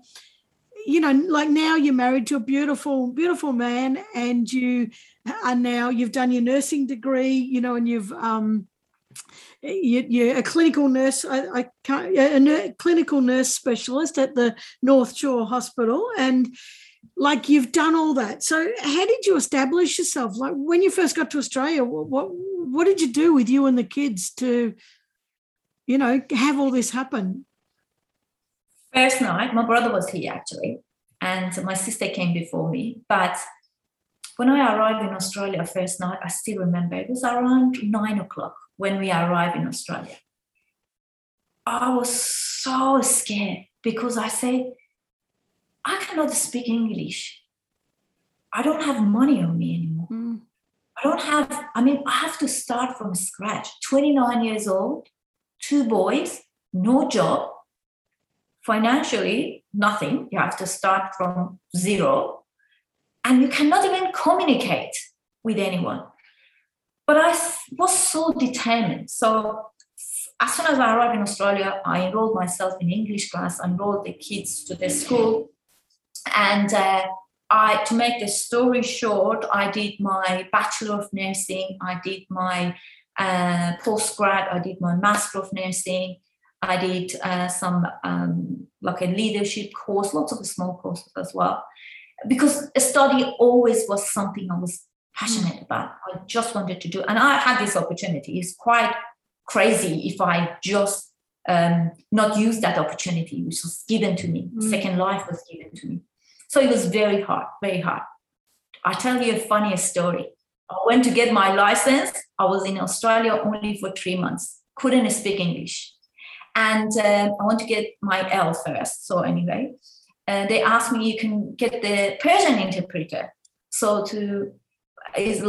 you know, like now you're married to a beautiful beautiful man, and you are now you've done your nursing degree, you know, and you've um, you, are a clinical nurse. I, I can't a, a clinical nurse specialist at the North Shore Hospital, and like you've done all that. So how did you establish yourself? Like when you first got to Australia, what what, what did you do with you and the kids to, you know, have all this happen? First night, my brother was here actually, and my sister came before me. But when I arrived in Australia first night, I still remember it was around nine o'clock. when we arrived in Australia. I was so scared because I say, I cannot speak English. I don't have money on me anymore. Mm. I don't have, I mean, I have to start from scratch. 29 years old, two boys, no job, financially, nothing. You have to start from zero. And you cannot even communicate with anyone. But I was so determined. So as soon as I arrived in Australia, I enrolled myself in English class, enrolled the kids to the school. And uh, I, to make the story short, I did my Bachelor of Nursing, I did my uh, postgrad, I did my Master of Nursing, I did uh, some um, like a leadership course, lots of small courses as well. Because a study always was something I was passionate mm. about. I just wanted to do, and I had this opportunity. It's quite crazy if I just um, not use that opportunity, which was given to me. Mm. Second life was given to me. So it was very hard, very hard. i tell you a funny story. I went to get my license. I was in Australia only for three months, couldn't speak English. And uh, I want to get my L first. So, anyway, uh, they asked me, you can get the Persian interpreter. So, to is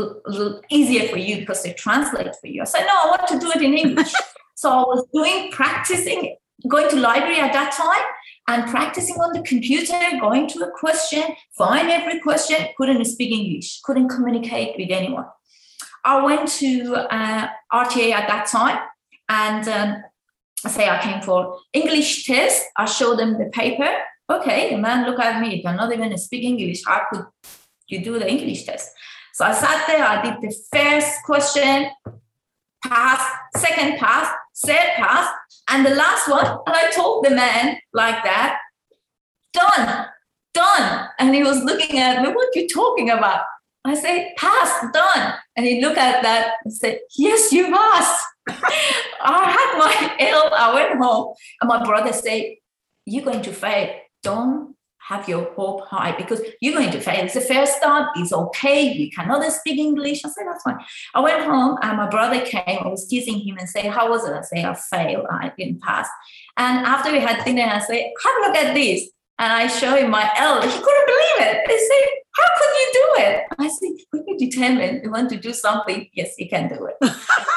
easier for you because they translate for you. I said, no, I want to do it in English. so I was doing practicing, going to library at that time and practicing on the computer, going to a question, find every question, couldn't speak English, couldn't communicate with anyone. I went to uh, RTA at that time and um, say I came for English test. I show them the paper. Okay, the man look at me. You cannot even speak English. How could you do the English test? So I sat there. I did the first question, pass, second pass, third pass, and the last one. And I told the man like that, done, done. And he was looking at me. What you talking about? I say, pass, done. And he looked at that and said, yes, you passed. I had my L. I went home, and my brother said, "You're going to fail. Don't have your hope high because you're going to fail. It's the first time. It's okay. You cannot speak English." I said, "That's fine." I went home, and my brother came. I was teasing him and say, "How was it?" I say, "I failed. I didn't pass." And after we had dinner, I say, "Have a look at this." And I show him my L. He couldn't believe it. He said, How could you do it? I said, When you determined you want to do something, yes, you can do it.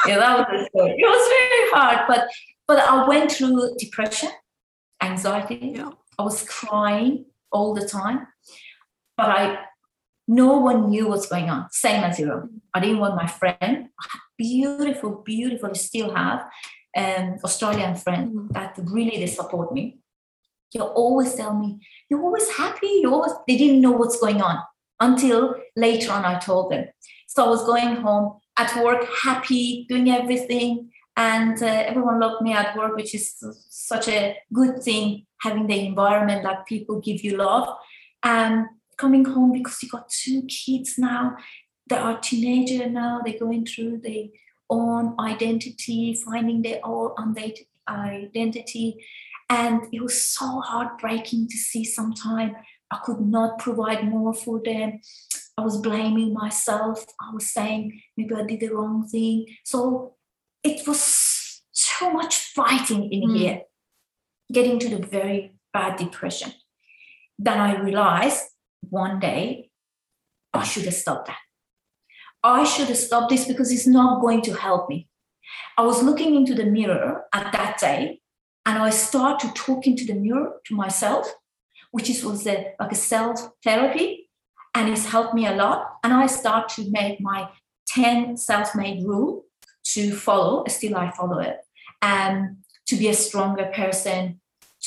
yeah, that was the story. It was very hard, but but I went through depression, anxiety. Yeah. I was crying all the time. But I no one knew what's going on. Same as you. I didn't want my friend. beautiful, beautiful, still have um, Australian friend mm-hmm. that really they support me you always tell me you're always happy. You always they didn't know what's going on until later on i told them. So i was going home at work happy doing everything and uh, everyone loved me at work which is such a good thing having the environment that people give you love. And coming home because you got two kids now they are teenager now they're going through their own identity finding their own identity and it was so heartbreaking to see sometimes I could not provide more for them. I was blaming myself. I was saying maybe I did the wrong thing. So it was so much fighting in mm. here, getting to the very bad depression. Then I realized one day I should have stopped that. I should have stopped this because it's not going to help me. I was looking into the mirror at that day and I start to talking to the mirror to myself, which is was a, like a self therapy, and it's helped me a lot. And I start to make my 10 self-made rule to follow, still I follow it, and to be a stronger person,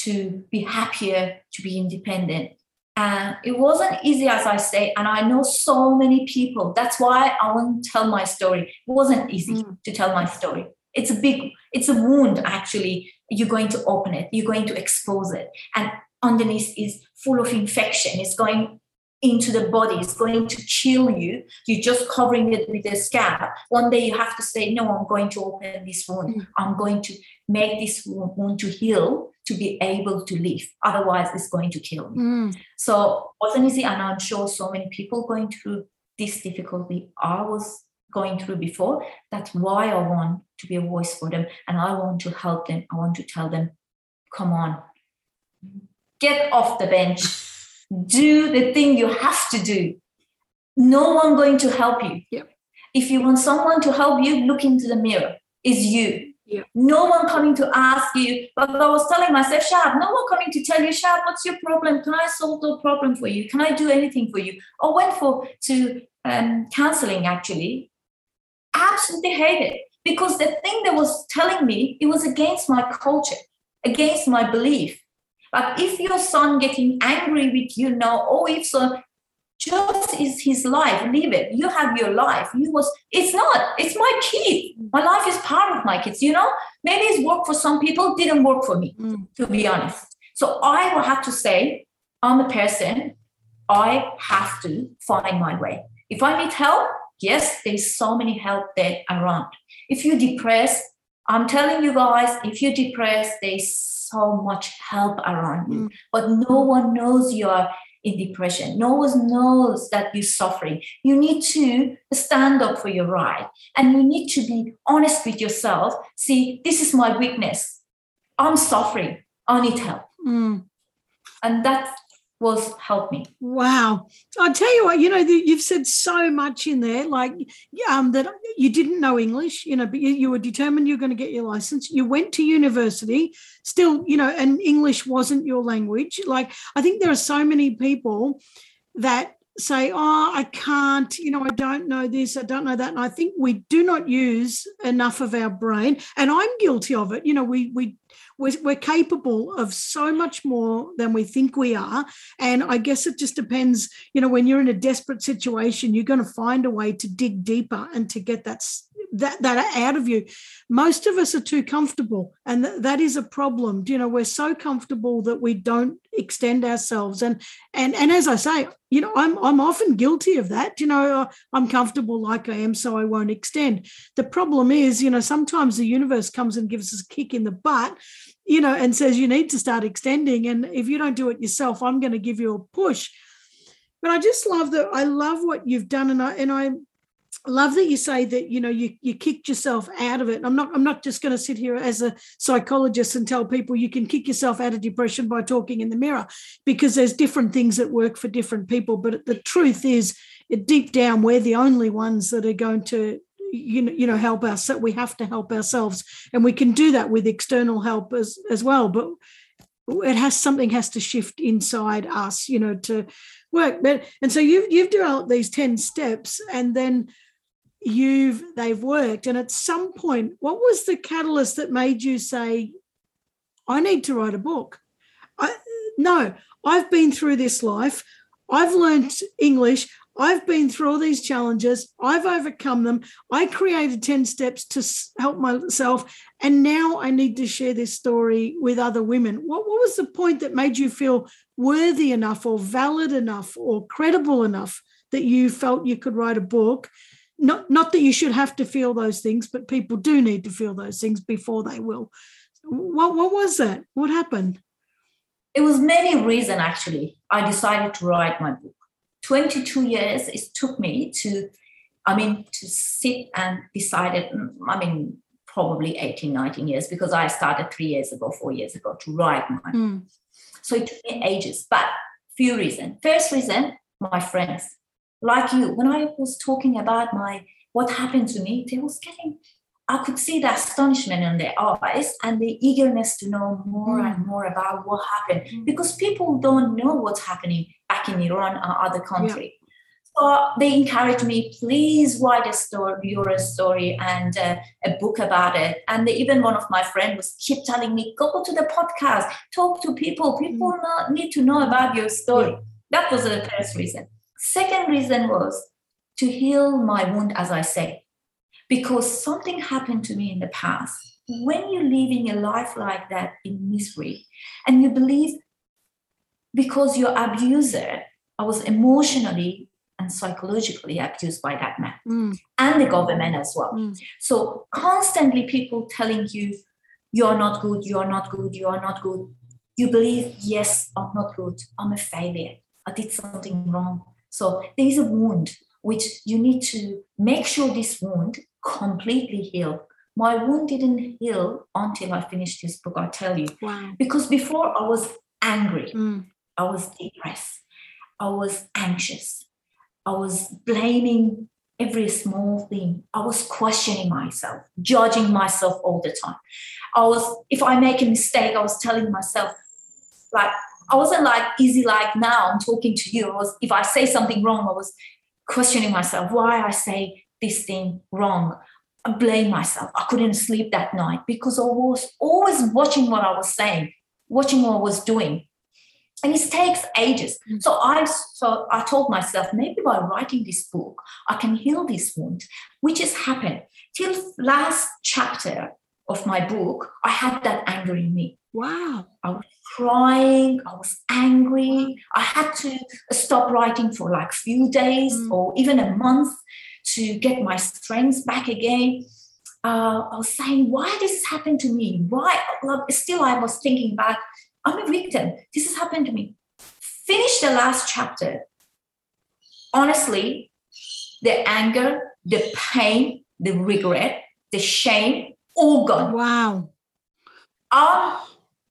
to be happier, to be independent. And it wasn't easy, as I say, and I know so many people. That's why I want to tell my story. It wasn't easy mm. to tell my story. It's a big, it's a wound actually you're going to open it, you're going to expose it. And underneath is full of infection. It's going into the body, it's going to kill you. You're just covering it with a scab. One day you have to say, No, I'm going to open this wound. Mm. I'm going to make this wound to heal to be able to live. Otherwise, it's going to kill me. Mm. So wasn't easy, and I'm sure so many people going through this difficulty. I was going through before. That's why I want to be a voice for them and I want to help them. I want to tell them, come on, get off the bench, do the thing you have to do. No one going to help you. Yep. If you want someone to help you, look into the mirror. Is you. Yep. No one coming to ask you. But I was telling myself, Shab, no one coming to tell you, Shab, what's your problem? Can I solve the problem for you? Can I do anything for you? I went for to um, counseling actually. Absolutely hate it because the thing that was telling me it was against my culture, against my belief. But if your son getting angry with you now, or if so, just is his life, leave it. You have your life. You was it's not, it's my kid. My life is part of my kids, you know? Maybe it's worked for some people, didn't work for me, Mm. to be honest. So I will have to say, I'm a person, I have to find my way. If I need help, yes, there's so many help there around. If you're depressed, I'm telling you guys, if you're depressed, there's so much help around you. Mm. But no one knows you are in depression. No one knows that you're suffering. You need to stand up for your right and you need to be honest with yourself. See, this is my weakness. I'm suffering. I need help. Mm. And that was help me. Wow. I'll tell you what, you know, you- you've said so much in there, like um, that you didn't know English, you know, but you, you were determined you're going to get your license. You went to university, still, you know, and English wasn't your language. Like, I think there are so many people that say, oh, I can't, you know, I don't know this, I don't know that. And I think we do not use enough of our brain. And I'm guilty of it. You know, we, we, we're, we're capable of so much more than we think we are. And I guess it just depends, you know, when you're in a desperate situation, you're going to find a way to dig deeper and to get that s- that are out of you. Most of us are too comfortable, and th- that is a problem. You know, we're so comfortable that we don't extend ourselves. And and and as I say, you know, I'm I'm often guilty of that. You know, uh, I'm comfortable like I am, so I won't extend. The problem is, you know, sometimes the universe comes and gives us a kick in the butt you know, and says you need to start extending. And if you don't do it yourself, I'm going to give you a push. But I just love that. I love what you've done, and I and I love that you say that you know you you kicked yourself out of it. I'm not I'm not just going to sit here as a psychologist and tell people you can kick yourself out of depression by talking in the mirror, because there's different things that work for different people. But the truth is, deep down, we're the only ones that are going to you know you know help us so we have to help ourselves and we can do that with external help as as well but it has something has to shift inside us you know to work but and so you've you've developed these 10 steps and then you've they've worked and at some point what was the catalyst that made you say i need to write a book i no i've been through this life i've learned english I've been through all these challenges. I've overcome them. I created 10 steps to help myself. And now I need to share this story with other women. What, what was the point that made you feel worthy enough or valid enough or credible enough that you felt you could write a book? Not, not that you should have to feel those things, but people do need to feel those things before they will. What, what was that? What happened? It was many reasons actually. I decided to write my book. 22 years it took me to, I mean, to sit and decided, mm, I mean, probably 18, 19 years because I started three years ago, four years ago to write my Mm, So it took me ages, but few reasons. First reason, my friends, like you, when I was talking about my what happened to me, they was getting, I could see the astonishment in their eyes and the eagerness to know more Mm. and more about what happened Mm. because people don't know what's happening back in Iran or other country. So they encouraged me, please write a story, your story and uh, a book about it. And they, even one of my friends was keep telling me, go to the podcast, talk to people. People know, need to know about your story. That was the first reason. Second reason was to heal my wound, as I say, because something happened to me in the past. When you're living a life like that in misery, and you believe because your abuser, I was emotionally and psychologically abused by that man mm, and the government as well. mm, So constantly people telling you, you're not good, you're not good, you are not good. You believe, yes, I'm not good, I'm a failure, I did something wrong. So there is a wound which you need to make sure this wound completely heal. My wound didn't heal until I finished this book, I tell you. Wow. Because before I was angry, Mm. I was depressed, I was anxious, I was blaming every small thing. I was questioning myself, judging myself all the time. I was, if I make a mistake, I was telling myself, like, I wasn't like easy like now I'm talking to you. I was, if I say something wrong, I was questioning myself why I say this thing wrong. I blame myself. I couldn't sleep that night because I was always watching what I was saying, watching what I was doing. And it takes ages. Mm. So I so I told myself maybe by writing this book, I can heal this wound, which has happened. Till last chapter of my book, I had that anger in me. Wow. I was crying i was angry. I had to stop writing for like few days Mm. or even a month to get my strength back again. Uh, i was saying why this happened to me? Why still i was thinking back i'm a victim. This has happened to me. Finish the last chapter. Honestly the anger the pain the regret the shame all gone Wow. um,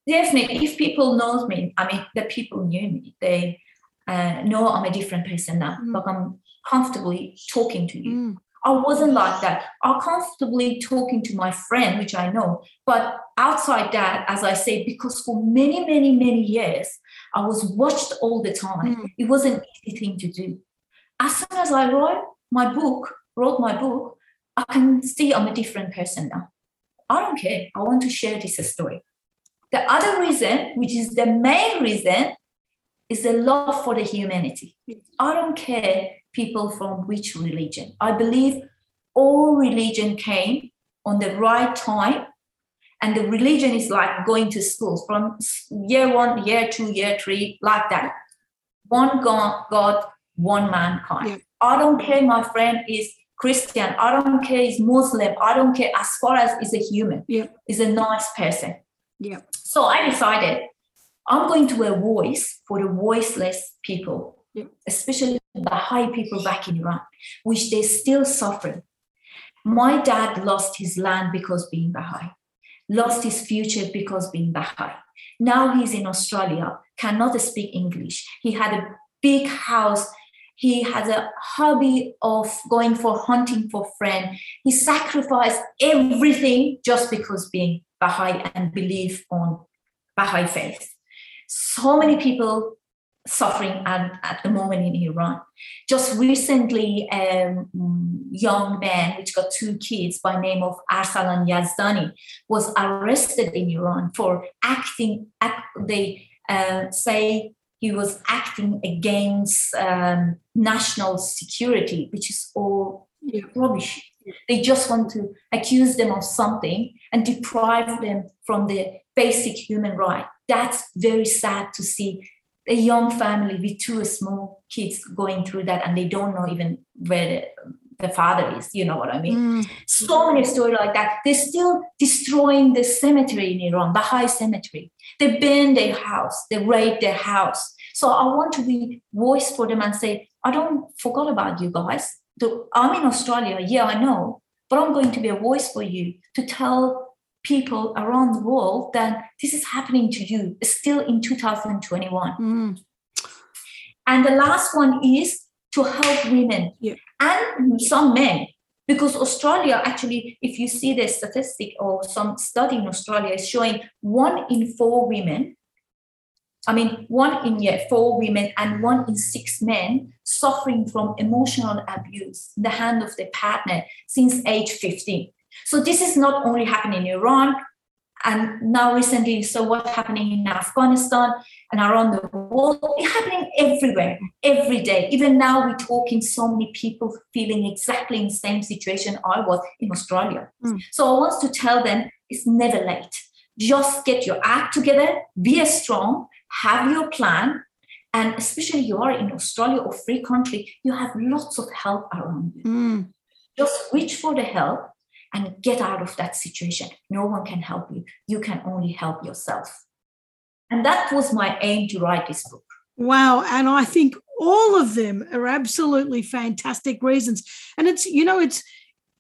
definitely, if people know me, I mean, the people knew me, they uh, know I'm a different person now. Mm. Like I'm comfortably talking to you. Mm. I wasn't like that. I'm comfortably talking to my friend, which I know. But outside that, as I say, because for many, many, many years, I was watched all the time. Mm. It was an easy thing to do. As soon as I wrote my book, wrote my book, I can see I'm a different person now. I don't care. I want to share this story. The other reason, which is the main reason, is the love for the humanity. I don't care people from which religion. I believe all religion came on the right time. And the religion is like going to schools from year one, year two, year three, like that. One God, God one mankind. Yeah. I don't care, my friend is Christian. I don't care, is Muslim. I don't care as far as is a human, Yeah. is a nice person. Yeah. So I decided I'm going to a voice for the voiceless people, Yeah. especially the Baha'i people back in Iran, which they're still suffering. My dad lost his land because being Baha'i, lost his future because being Baha'i. Now he's in Australia, cannot speak English. He had a big house. He has a hobby of going for hunting for friend. He sacrificed everything just because being Baha'i and believe on Baha'i faith. So many people suffering at, at the moment in Iran. Just recently, a um, young man which got two kids by name of Arsalan Yazdani was arrested in Iran for acting. Act, they uh, say he was acting against um, national security, which is all Yeah. rubbish. They just want to accuse them of something and deprive them from the basic human right. That's very sad to see a young family with two small kids going through that and they don't know even where the, the father is. You know what I mean? Mm. So many stories like that. They're still destroying the cemetery in Iran, Baha'i cemetery. They burn their house, they raid their house. So I want to be voice for them and say, I don't forget about you guys. I'm in Australia, yeah, I know, but I'm going to be a voice for you to tell people around the world that this is happening to you still in 2021. Mm. And the last one is to help women Yeah. and some men. Because Australia, actually, if you see the statistic or some study in Australia is showing one in four women, I mean, one in yeah, four women and one in six men suffering from emotional abuse in the hand of their partner since age 15. So this is not only happening in Iran, and now recently, so what's happening in Afghanistan and around the world, it's happening everywhere, every day. Even now, we're talking so many people feeling exactly in the same situation I was in Australia. Mm. So I want to tell them it's never late. Just get your act together, be strong, have your plan, and especially you are in Australia or free country, you have lots of help around you Mm. just reach for the help and get out of that situation. No one can help you. You can only help yourself. And that was my aim to write this book. Wow. And I think all of them are absolutely fantastic reasons. And it's, you know, it's,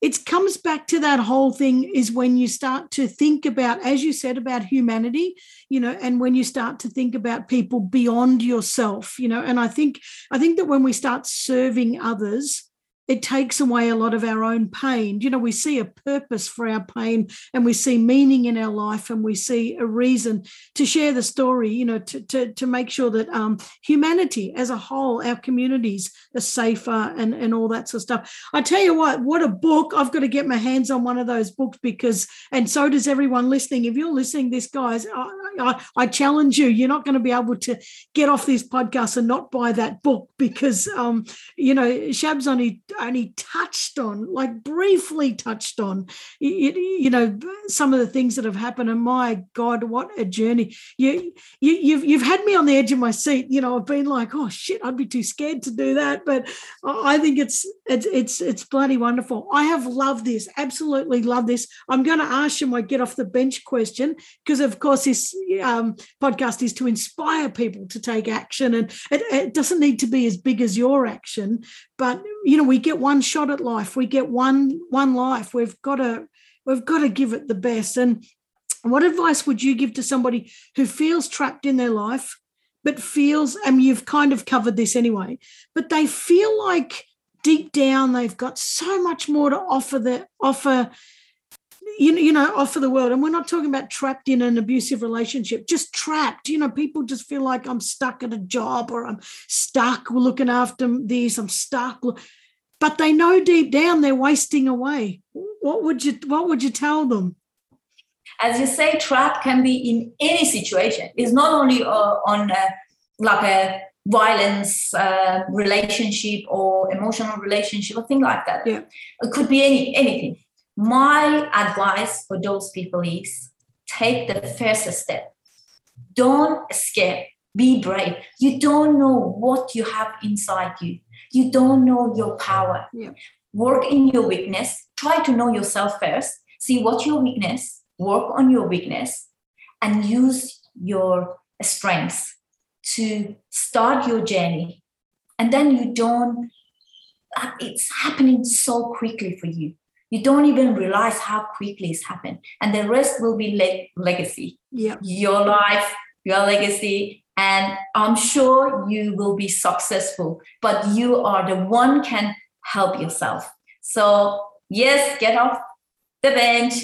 it comes back to that whole thing is when you start to think about as you said about humanity you know and when you start to think about people beyond yourself you know and i think i think that when we start serving others it takes away a lot of our own pain. You know, we see a purpose for our pain and we see meaning in our life and we see a reason to share the story, you know, to, to, to make sure that um, humanity as a whole, our communities are safer and, and all that sort of stuff. I tell you what, what a book. I've got to get my hands on one of those books because, and so does everyone listening. If you're listening this, guys, I, I, I challenge you, you're not going to be able to get off this podcast and not buy that book because, um, you know, Shab's only only touched on, like briefly touched on, you, you know, some of the things that have happened. And my God, what a journey! You, you, you've you've had me on the edge of my seat. You know, I've been like, oh shit, I'd be too scared to do that. But I think it's it's it's it's bloody wonderful. I have loved this, absolutely love this. I'm going to ask you my get off the bench question because, of course, this um, podcast is to inspire people to take action, and it, it doesn't need to be as big as your action, but you know we get one shot at life. We get one one life. We've got to we've got to give it the best. And what advice would you give to somebody who feels trapped in their life but feels I and you've kind of covered this anyway but they feel like deep down they've got so much more to offer the offer you know, you know, offer the world. And we're not talking about trapped in an abusive relationship, just trapped. You know, people just feel like I'm stuck at a job or I'm stuck looking after these, I'm stuck. But they know deep down they're wasting away. What would you what would you tell them? As you say, trap can be in any situation. It's not only uh, on uh, like a violence uh, relationship or emotional relationship or thing like that. Yeah. It could be any anything my advice for those people is take the first step. Don't escape. Be brave. You don't know what you have inside you. You don't know your power. Yeah. Work in your weakness. Try to know yourself first. See what your weakness. Work on your weakness and use your strengths to start your journey. And then you don't, it's happening so quickly for you you don't even realize how quickly it's happened. And the rest will be le- legacy. Yeah. Your life your legacy and i'm sure you will be successful but you are the one can help yourself. So yes get off the bench.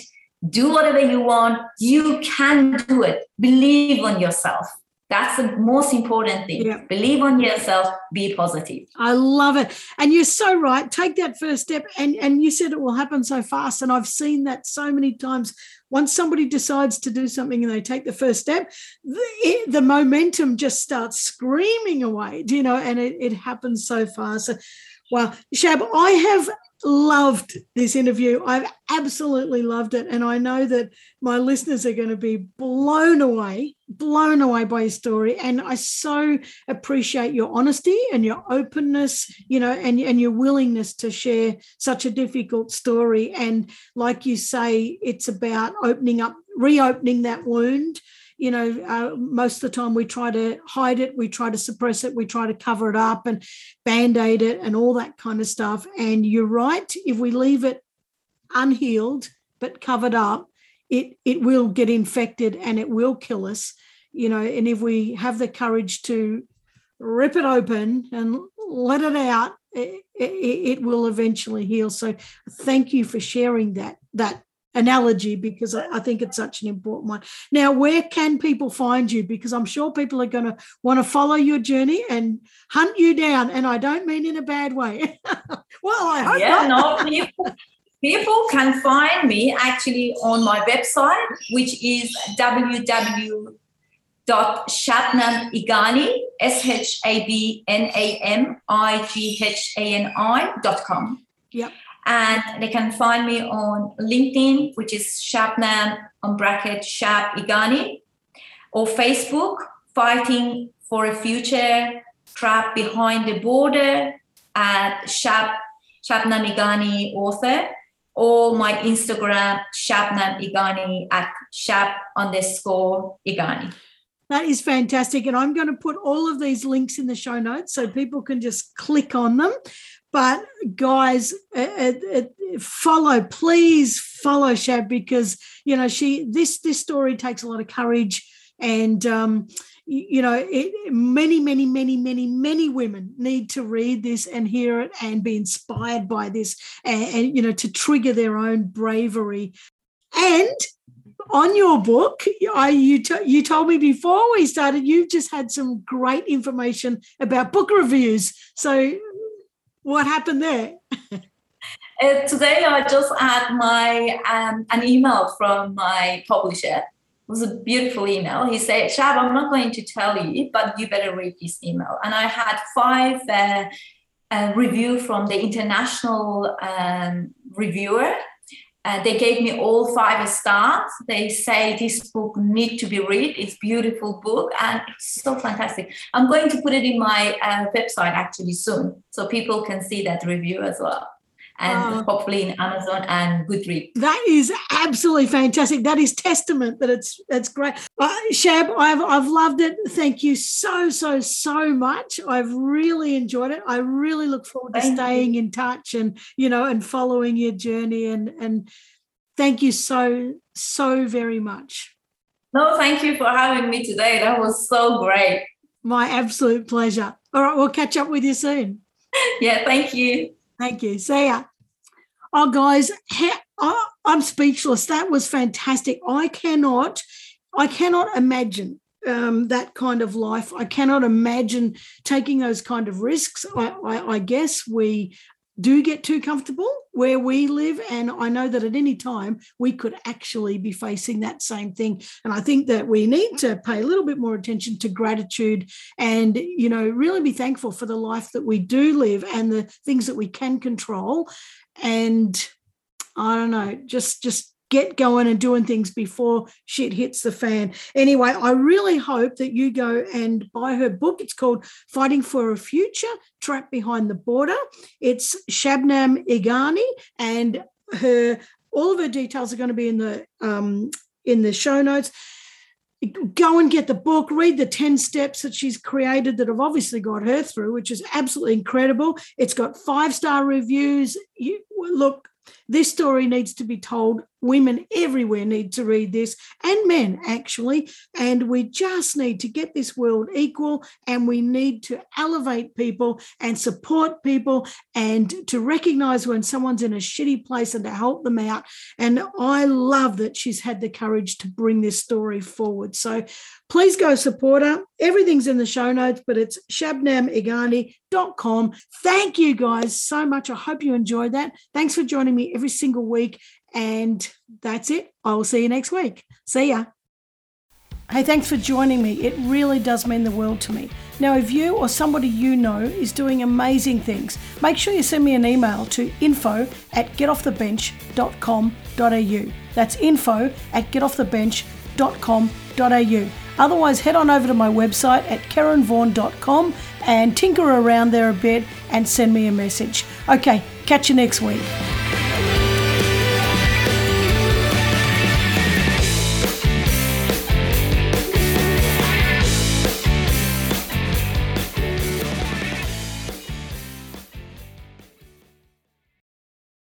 Do whatever you want. You can do it. Believe on yourself that's the most important thing. Yeah. Believe on yourself, be positive. I love it. And you're so right. Take that first step. And, and you said it will happen so fast. And I've seen that so many times. Once somebody decides to do something and they take the first step, the, the momentum just starts screaming away, you know, and it, it happens so fast. So, well, Shab, I have loved this interview. I've absolutely loved it. And I know that my listeners are going to be blown away, blown away by your story. And I so appreciate your honesty and your openness, you know, and, and your willingness to share such a difficult story. And like you say, it's about opening up, reopening that wound you know, uh, most of the time we try to hide it, we try to suppress it, we try to cover it up and band aid it and all that kind of stuff. And you're right, if we leave it unhealed but covered up, it it will get infected and it will kill us. You know, and if we have the courage to rip it open and let it out, it, it, it will eventually heal. So, thank you for sharing that that analogy because I, think it's such an important one. Now, where can people find you? Because I'm sure people are going to want to follow your journey and hunt you down. And I don't mean in a bad way. well, I hope yeah, not. no, people, people can find me actually on my website, which is www dot Shabnam Ighani, S-H-A-B-N-A-M-I-G-H-A-N-I dot com. Yep. And they can find me on LinkedIn, which is Shabnam on bracket Shab Ighani, or Facebook, Fighting for a Future Trap Behind the Border at Shab, Shabnam Ighani author, or my Instagram, Shabnam Ighani at Shab underscore Ighani. That is fantastic. And I'm going to put all of these links in the show notes so people can just click on them. But guys, uh, uh, follow, please follow Shab because you know she this this story takes a lot of courage and um, you know it, many many many many many women need to read this and hear it and be inspired by this and, and you know to trigger their own bravery and on your book, I you t- you told me before we started you've just had some great information about book reviews. So, what happened there? Uh, today, I just had my um, an email from my publisher. It was a beautiful email. He said, "Shab, I'm not going to tell you, but you better read this email." And I had five uh, uh, review from the international um, reviewer uh, they gave me all five stars. They say this book need to be read. It's beautiful book and it's so fantastic. I'm going to put it in my uh, website actually soon, so people can see that review as well and hopefully in Amazon and Goodreads. That is absolutely fantastic. That is testament that it's it's great. Uh, Shab, I've I've loved it. Thank you so so so much. I've really enjoyed it. I really look forward to thank staying you. in touch and you know and following your journey and and thank you so so very much. No, thank you for having me today. That was so great. My absolute pleasure. All right, we'll catch up with you soon. yeah, thank you. Thank you. See ya. Oh, guys, I'm speechless. That was fantastic. I cannot, I cannot imagine um, that kind of life. I cannot imagine taking those kind of risks. I, I, I guess we do get too comfortable where we live. And I know that at any time we could actually be facing that same thing. And I think that we need to pay a little bit more attention to gratitude and, you know, really be thankful for the life that we do live and the things that we can control. And I don't know, just, just get going and doing things before shit hits the fan. Anyway, I really hope that you go and buy her book. It's called Fighting for a Future Trapped Behind the Border. It's Shabnam Ighani and her all of her details are going to be in the um, in the show notes go and get the book, read the 10 steps that she's created that have obviously got her through, which is absolutely incredible. It's got five star reviews. You, look, this story needs to be told. Women everywhere need to read this, and men actually. And we just need to get this world equal, and we need to elevate people and support people and to recognize when someone's in a shitty place and to help them out. And I love that she's had the courage to bring this story forward. So please go support her. Everything's in the show notes, but it's shabnamighani.com. Thank you guys so much. I hope you enjoyed that. Thanks for joining me every single week. And that's it. I will see you next week. See ya. Hey, thanks for joining me. It really does mean the world to me. Now, if you or somebody you know is doing amazing things, make sure you send me an email to info at getoffthebench.com.au. That's info at getoffthebench.com.au. Otherwise, head on over to my website at karenvaughan.com and tinker around there a bit and send me a message. Okay, catch you next week.